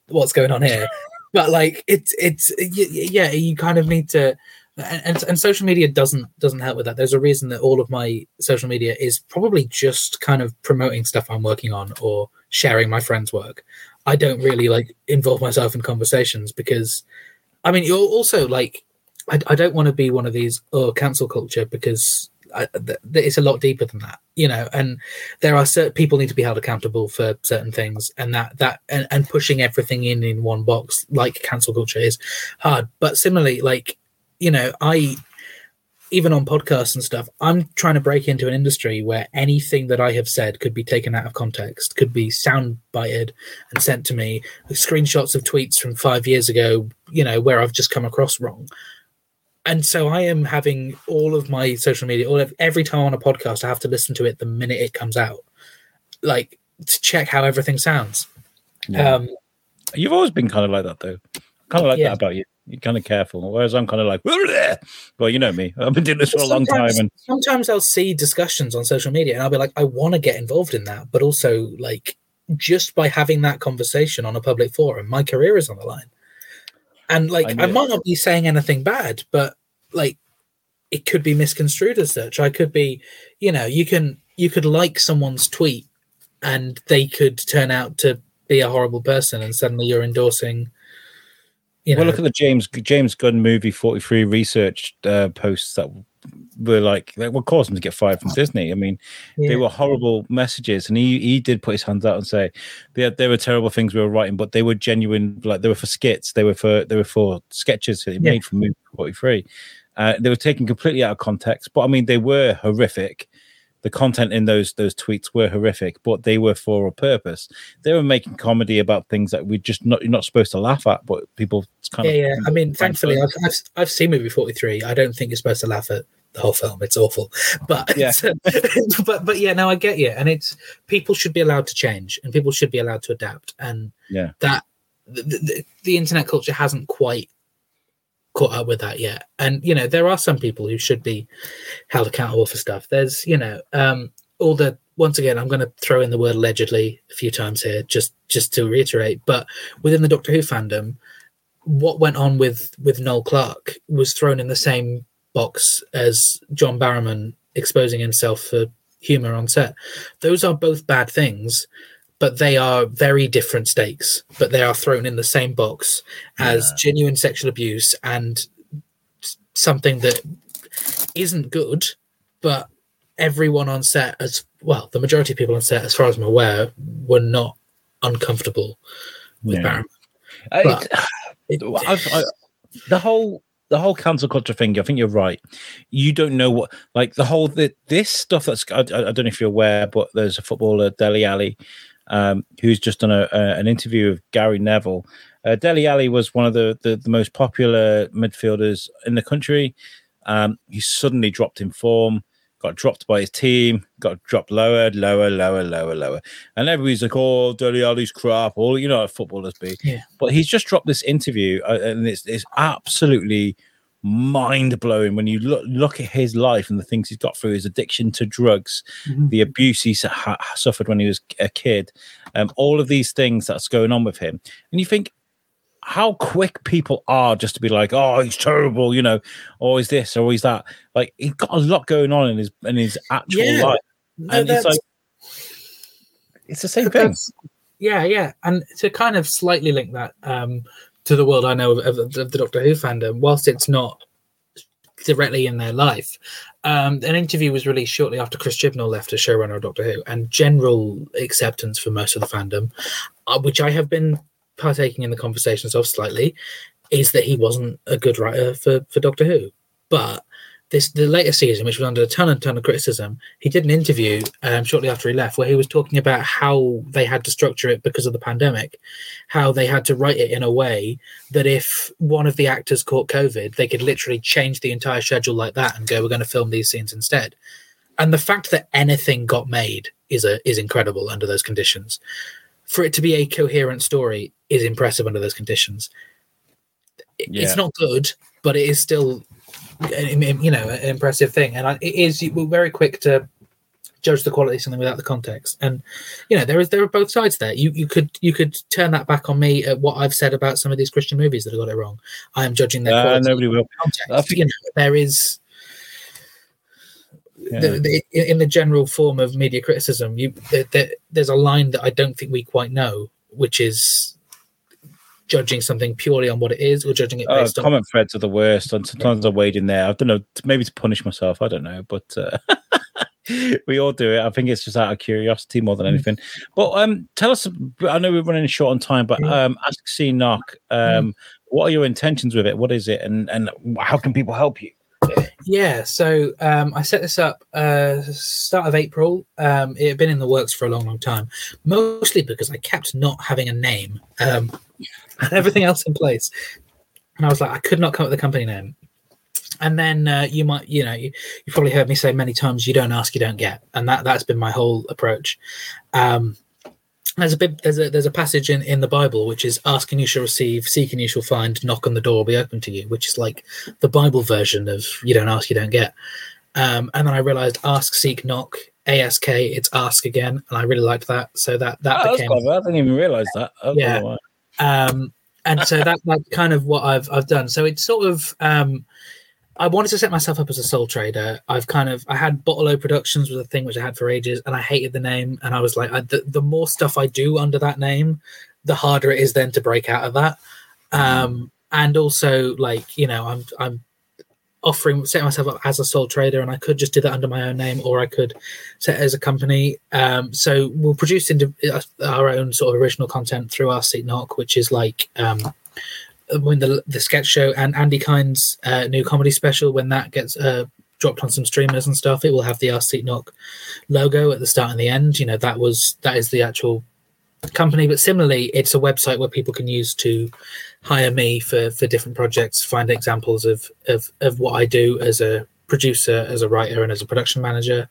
what's going on here. but like, it's it's yeah, you kind of need to. And, and, and social media doesn't doesn't help with that. There's a reason that all of my social media is probably just kind of promoting stuff I'm working on or sharing my friends' work. I don't really like involve myself in conversations because, I mean, you're also like, I, I don't want to be one of these oh cancel culture because I, th- it's a lot deeper than that, you know. And there are certain people need to be held accountable for certain things, and that that and, and pushing everything in in one box like cancel culture is hard. But similarly, like you know, I even on podcasts and stuff, I'm trying to break into an industry where anything that I have said could be taken out of context, could be soundbited and sent to me, screenshots of tweets from five years ago, you know, where I've just come across wrong. And so I am having all of my social media, all of, every time on a podcast, I have to listen to it the minute it comes out, like to check how everything sounds. Yeah. Um, You've always been kind of like that, though. Kind of like Yeah. that about you. You're kind of careful, whereas I'm kind of like, well, you know me. I've been doing this for a long time, Sometimes- and sometimes I'll see discussions on social media and I'll be like, I want to get involved in that, but also like just by having that conversation on a public forum, my career is on the line. And like I I, might not be saying anything bad, but like it could be misconstrued as such. I could be, you know, you can you could like someone's tweet and they could turn out to be a horrible person and suddenly you're endorsing you know well, look at the James James Gunn movie 43 research uh, posts that were like that would cause him to get fired from Disney. I mean, yeah. they were horrible messages, and he he did put his hands out and say they they were terrible things we were writing, but they were genuine. Like they were for skits, they were for they were for sketches that he Yeah. made for movie 43. Uh, they were taken completely out of context, but I mean, they were horrific. The content in those those tweets were horrific, but they were for a purpose. They were making comedy about things that we're just not you're not supposed to laugh at, but people kind yeah, of yeah. I mean, thankfully. I've, I've I've seen movie forty three. I don't think you're supposed to laugh at the whole film. It's awful, but Yeah. but but yeah, no, I get you. And it's people should be allowed to change, and people should be allowed to adapt, and Yeah. that the, the, the internet culture hasn't quite caught up with that yet. And you know, there are some people who should be held accountable for stuff. There's you know, um, all the once again, I'm going to throw in the word allegedly a few times here, just just to reiterate. But within the Doctor Who fandom, what went on with with Noel Clarke was thrown in the same box as John Barrowman exposing himself for humor on set. Those are both bad things, but they are very different stakes. But they are thrown in the same box as Yeah. genuine sexual abuse and something that isn't good, but everyone on set, as well, the majority of people on set, as far as I'm aware, were not uncomfortable with Yeah. Barrowman. I- But- It- I've, I, the whole the whole cancel culture thing. I think you're right. You don't know what like the whole the, this stuff that's. I, I don't know if you're aware, but there's a footballer, Dele Alli, um, who's just done a, a, an interview with Gary Neville. Uh, Dele Alli was one of the, the the most popular midfielders in the country. Um, he suddenly dropped in form. Got dropped by his team, got dropped lower, lower, lower, lower, lower. And everybody's like, oh, Dele Alli's crap. All, you know, how footballers be but he's just dropped this interview uh, and it's, it's absolutely mind blowing when you look look at his life and the things he's got through his addiction to drugs Mhm. the abuse he su- suffered when he was a kid um, all of these things that's going on with him and you think how quick people are just to be like, oh, he's terrible, you know, or is this or is that. Like he's got a lot going on in his in his actual Yeah. life, No, and it's like it's the same thing. Yeah, yeah, and to kind of slightly link that um, to the world I know of, of, of the Doctor Who fandom, whilst it's not directly in their life, um, an interview was released shortly after Chris Chibnall left as showrunner of Doctor Who, and general acceptance for most of the fandom, uh, which I have been partaking in the conversations of slightly, is that he wasn't a good writer for, for Doctor Who, but. This the latest season, which was under a ton and ton of criticism, he did an interview um, shortly after he left where he was talking about how they had to structure it because of the pandemic, how they had to write it in a way that if one of the actors caught COVID, they could literally change the entire schedule like that and go, "We're going to film these scenes instead." And the fact that anything got made is a is incredible under those conditions. For it to be a coherent story is impressive under those conditions. It- Yeah. It's not good, but it is still, you know, an impressive thing. And I, it is we're very quick to judge the quality of something without the context. And you know, there is there are both sides there. You you could you could turn that back on me at what I've said about some of these Christian movies that have got it wrong. I am judging their Uh, quality nobody will. context. Think- you know, there is Yeah. the, the, in the general form of media criticism, you there, there's a line that I don't think we quite know, which is judging something purely on what it is or judging it Oh, based on comment threads are the worst, and sometimes I wade in there. I don't know, maybe to punish myself. I don't know, but uh, we all do it. I think it's just out of curiosity more than Mm. anything. But um, tell us. I know we're running short on time, but um, Ask Seek Knock. Um, what are your intentions with it? What is it, and and how can people help you? Yeah, so um, I set this up uh, start of April. Um, it had been in the works for a long, long time, mostly because I kept not having a name um, and everything else in place. And I was like, I could not come up with a company name. And then uh, you might, you know, you, you probably heard me say many times, you don't ask, you don't get, and that that's been my whole approach. Um, there's a bit, there's a there's a passage in, in the Bible which is ask and you shall receive, seek and you shall find, knock on the door will be open to you, which is like the Bible version of you don't ask, you don't get. Um, and then I realized ask, seek, knock, ask, it's ask again, and I really liked that. So that that Oh, that's became. I didn't even realize that. Yeah. um, and so that that's kind of what I've I've done. So it's sort of um, I wanted to set myself up as a sole trader. I've kind of I had Bottle O Productions was a thing which I had for ages, and I hated the name. And I was like, I, the the more stuff I do under that name, the harder it is then to break out of that. Um, and also like you know I'm I'm offering setting myself up as a sole trader and i could just do that under my own name or i could set it as a company um, so we'll produce into uh, our own sort of original content through our Seek Knock which is like um, when the the sketch show and andy kind's uh, new comedy special when that gets uh, dropped on some streamers and stuff it will have the Seek Knock logo at the start and the end. You know that was that is the actual company. But similarly it's a website where people can use to hire me for for different projects find examples of of of what i do as a producer as a writer and as a production manager.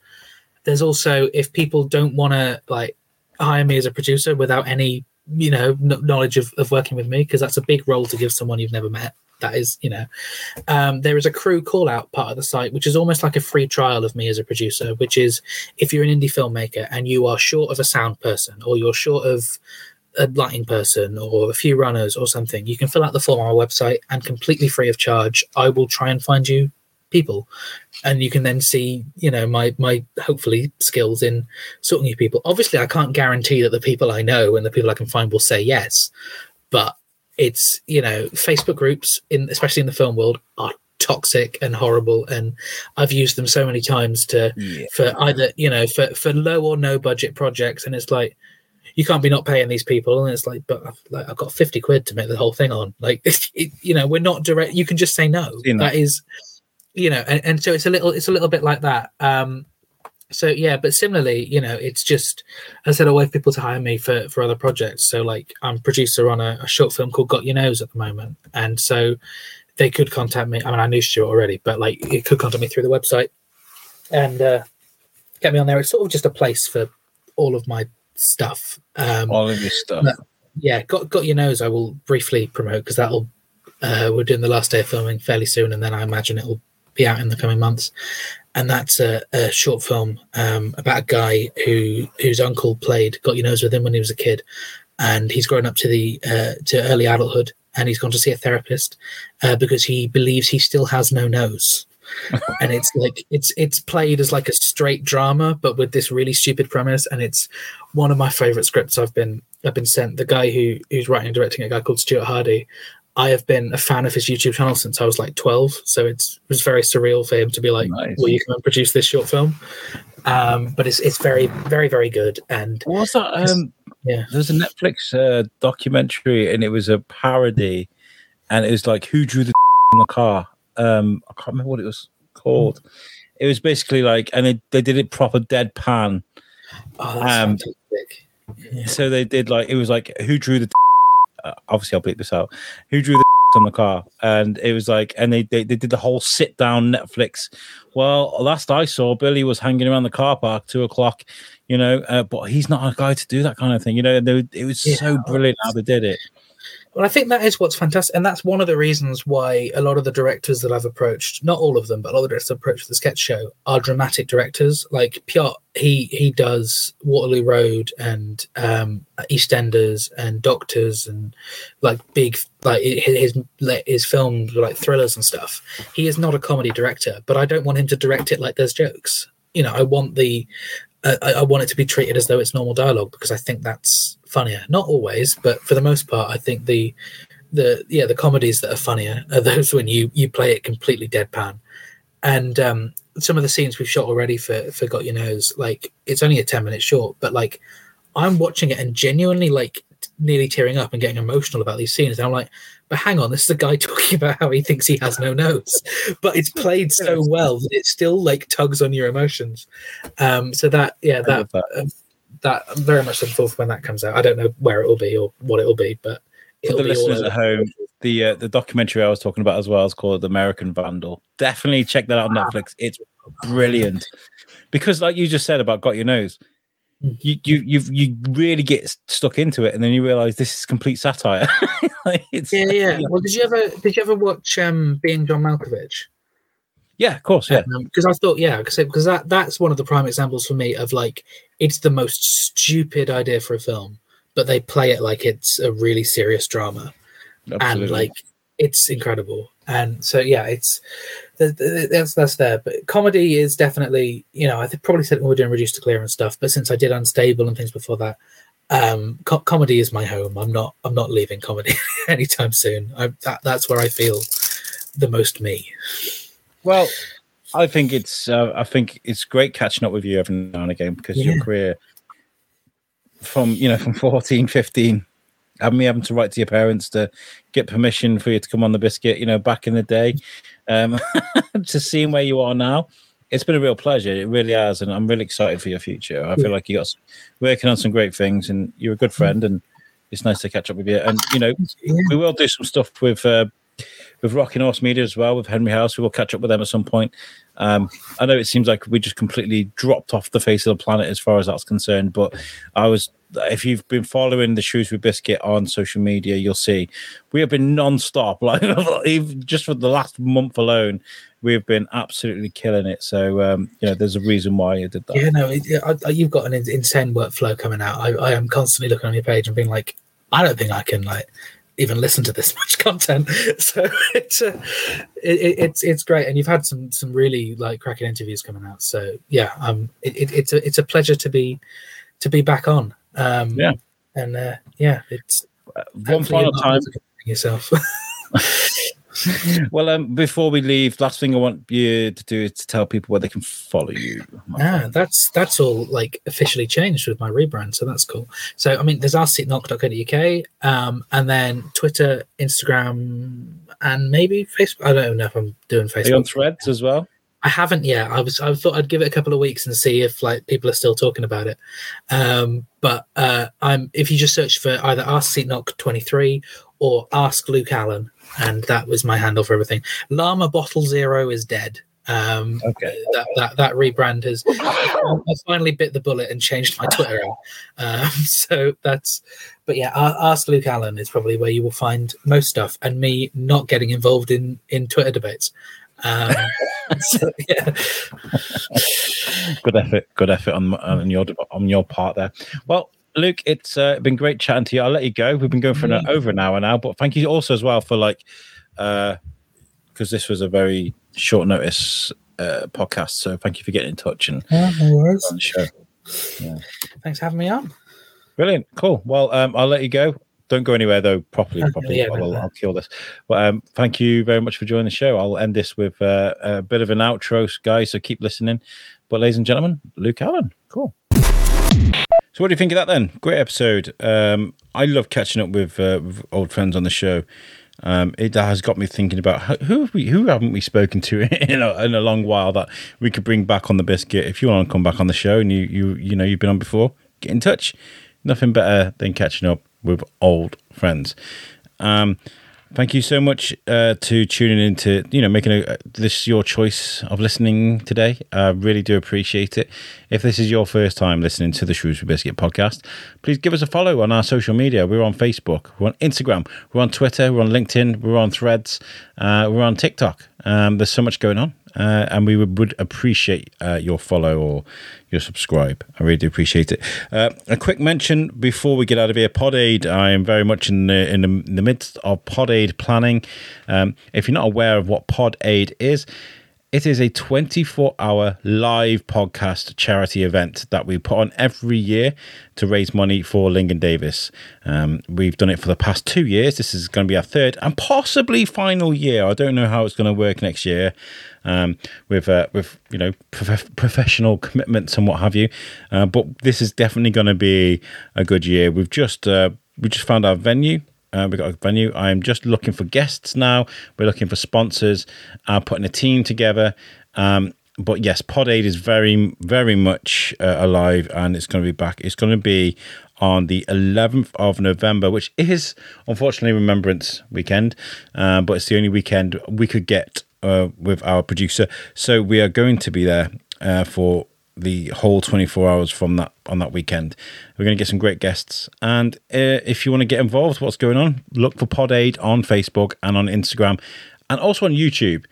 There's also if people don't want to like hire me as a producer without any you know knowledge of, of working with me because that's a big role to give someone you've never met. That is you know. Um, there is a crew call out part of the site which is almost like a free trial of me as a producer which is if you're an indie filmmaker and you are short of a sound person or you're short of a lighting person or a few runners or something you can fill out the form on our website and completely free of charge. I will try and find you people. And you can then see you know my my hopefully skills in sorting you people. Obviously i can't guarantee that the people i know and the people i can find will say yes but it's you know facebook groups in especially in the film world are toxic and horrible. And i've used them so many times to Yeah. for either you know for for low or no budget projects. And it's like you can't be not paying these people. And it's like but I've, like, I've got 50 quid to make the whole thing on. Like it, you know we're not direct you can just say no. Seen that. that is you know and, and so it's a little it's a little bit like that. Um so yeah but similarly you know it's just i said i wait for people to hire me for for other projects. So like i'm producer on a, a short film called got your nose at the moment. And so they could contact me. I mean i knew stuart already but like it could contact me through the website. And uh get me on there. It's sort of just a place for all of my stuff. Um All of your stuff. Yeah got got your nose i will briefly promote because that'll uh we're doing the last day of filming fairly soon and then i imagine it'll be out in the coming months and that's a, a short film um about a guy who whose uncle played got your nose with him when he was a kid and he's grown up to the uh to early adulthood and he's gone to see a therapist uh, because he believes he still has no nose. and it's like it's it's played as like a straight drama, but with this really stupid premise, and it's one of my favorite scripts I've been I've been sent. The guy who who's writing and directing a guy called Stuart Hardy. I have been a fan of his YouTube channel since I was like 12, so it's it was very surreal for him to be like, Nice. "Will you come and produce this short film?" Um, but it's it's very very very good, and What was that? Um, Yeah. There's a Netflix uh, documentary, and it was a parody, and it was like who drew the in the car. Um, I can't remember what it was called. It was basically like, and they, they did it proper deadpan. oh, that's Um, fantastic. Yeah. So they did like it was like who drew the. Uh, obviously, I'll bleep this out. Who drew the on the car? And it was like, and they they, they did the whole sit down Netflix. Well, last I saw, Billy was hanging around the car park two o'clock. You know, uh, but he's not a guy to do that kind of thing. You know, and they, it was so brilliant how they did it. Well, I think that is what's fantastic, and that's one of the reasons why a lot of the directors that I've approached, not all of them, but a lot of the directors approached the sketch show are dramatic directors. Like Piot, he he does Waterloo Road and um, EastEnders and Doctors and like big like his his, films like thrillers and stuff. He is not a comedy director, but I don't want him to direct it like there's jokes. You know, I want the I, I want it to be treated as though it's normal dialogue because I think that's funnier. Not always, but for the most part, I think the the yeah the comedies that are funnier are those when you you play it completely deadpan. And um, some of the scenes we've shot already for for Got Your Nose, like it's only a ten minute short, but like I'm watching it and genuinely like nearly tearing up and getting emotional about these scenes. And I'm like, but hang on, this is a guy talking about how he thinks he has no nose, but it's played so well that it still like tugs on your emotions. Um, so that yeah, that that. um, that I'm very much looking forward for when that comes out. I don't know where it will be or what it will be, but For it'll the be listeners at home, the uh, the documentary I was talking about as well is called The American Vandal. Definitely check that out on Netflix. It's brilliant because, like you just said about Got Your Nose. You you you you really get stuck into it, and then you realize this is complete satire. Like, Yeah, yeah. Well, did you ever did you ever watch um, Being John Malkovich? yeah, of course, yeah. because I thought, yeah, because that that's one of the prime examples for me of like it's the most stupid idea for a film, but they play it like it's a really serious drama, and like it's incredible. And so, yeah, it's th- th- that's that's there. But comedy is definitely, you know, I think probably said when we we're doing Reduced to Clear and stuff. But since I did Unstable and things before that, um, co- comedy is my home. I'm not I'm not leaving comedy anytime soon. I, that that's where I feel the most me. Well, I think it's uh, I think it's great catching up with you every now and again because your career from you know from 14, 15, having me having to write to your parents to get permission for you to come on the biscuit, you know, back in the day, um, to seeing where you are now. It's been a real pleasure. It really has, and I'm really excited for your future. I feel like you got s- working on some great things, and you're a good friend, and it's nice to catch up with you. And you know, we will do some stuff with uh, with Rocking Horse Media as well with Henry House. We will catch up with them at some point. Um, I know it seems like we just completely dropped off the face of the planet as far as that's concerned, but I was. If you've been following the Shrewsbury Biscuit on social media, you'll see we have been non-stop. Like even just for the last month alone, we've been absolutely killing it. So um, you know, there's a reason why you did that. Yeah, no, it, I, you've got an insane workflow coming out. I, I am constantly looking on your page and being like, I don't think I can like even listen to this much content. So it's uh, it, it, it's it's great, and you've had some some really like cracking interviews coming out. So yeah, um, it, it, it's a it's a pleasure to be to be back on. Um, Yeah. and uh, yeah, it's One final time, yourself. Well, um, before we leave, last thing I want you to do is to tell people where they can follow you. Ah, that's that's all like officially changed with my rebrand, so that's cool. So I mean, there's askseekknock.co.uk, um, and then Twitter, Instagram, and maybe Facebook. I don't know if I'm doing Are you on Threads as well? I haven't yet. I was I thought I'd give it a couple of weeks and see if like people are still talking about it. Um, but uh, I'm if you just search for either Ask Seek Knock 23 or Ask Luke Allen, and that was my handle for everything. Llama Bottle Zero is dead. Um, Okay. that that that rebrand has I finally bit the bullet and changed my Twitter. Um, so that's but yeah, ask Luke Allen is probably where you will find most stuff, and me not getting involved in in Twitter debates. Um, so, yeah, Good effort. Good effort on on your on your part there. Well, Luke, it's uh, been great chatting to you. I'll let you go. We've been going for an, over an hour now, but thank you also as well for like, because uh, this was a very short notice uh, podcast. So thank you for getting in touch and yeah, no worries. on the show. Yeah. Thanks for having me on. Brilliant, cool. Well, um, I'll let you go. Don't go anywhere though. Properly, properly. yeah, I'll. I'll kill this. But um, thank you very much for joining the show. I'll end this with uh, a bit of an outro, guys. So keep listening. But ladies and gentlemen, Luke Allen, cool. So what do you think of that then? Great episode. Um, I love catching up with, uh, with old friends on the show. Um, it has got me thinking about who who have we, who haven't we spoken to in a, in a long while that we could bring back on the biscuit. If you want to come back on the show and you you you know you've been on before, get in touch. Nothing better than catching up with old friends. Um, thank you so much uh, to tuning in to you know making a, this your choice of listening today. I really do appreciate it. If this is your first time listening to the Shrewsbury Biscuit podcast, please give us a follow on our social media. We're on Facebook, we're on Instagram, we're on Twitter, we're on LinkedIn, we're on Threads, uh, we're on TikTok. Um, there's so much going on. Uh, and we would, would appreciate uh, your follow or your subscribe. I really do appreciate it. Uh, a quick mention before we get out of here: Pod Aid. I am very much in the in the, in the midst of Pod Aid planning. Um, if you're not aware of what Pod Aid is. It is a 24 hour live podcast charity event that we put on every year to raise money for Lingen Davies. Um, we've done it for the past two years. This is going to be our third and possibly final year. I don't know how it's going to work next year um, with uh, with you know prof- professional commitments and what have you. Uh, but this is definitely going to be a good year. We've just uh, we just found our venue. Uh, we've got a venue. I'm just looking for guests now. We're looking for sponsors. Uh, putting a team together. Um, but yes, Pod Aid is very, very much uh, alive, and it's going to be back. It's going to be on the 11th of November, which is unfortunately Remembrance Weekend, uh, but it's the only weekend we could get uh, with our producer. So we are going to be there uh, for the whole 24 hours from that on that weekend. We're going to get some great guests. And uh, if you want to get involved, what's going on? Look for Pod Aid on Facebook and on Instagram and also on YouTube.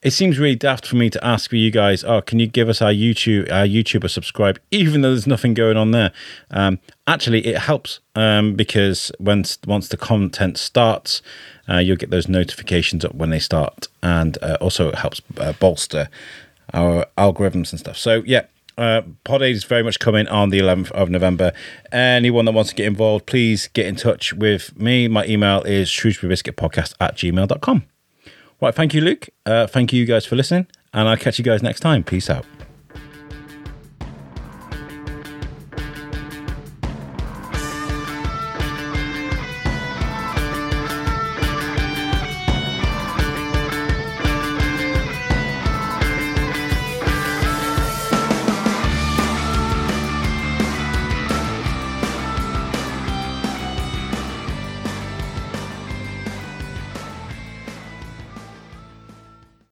It seems really daft for me to ask for you guys, oh, can you give us our YouTube our YouTuber subscribe, even though there's nothing going on there? Um, actually, it helps um, because once once the content starts, uh, you'll get those notifications up when they start, and uh, also it helps uh, bolster our algorithms and stuff. So yeah, uh, Pod Aid is very much coming on the 11th of November. Anyone that wants to get involved, please get in touch with me. My email is shrewsburybiscuitpodcast at gmail.com. Right, thank you, Luke. Uh, thank you guys for listening, and I'll catch you guys next time. Peace out.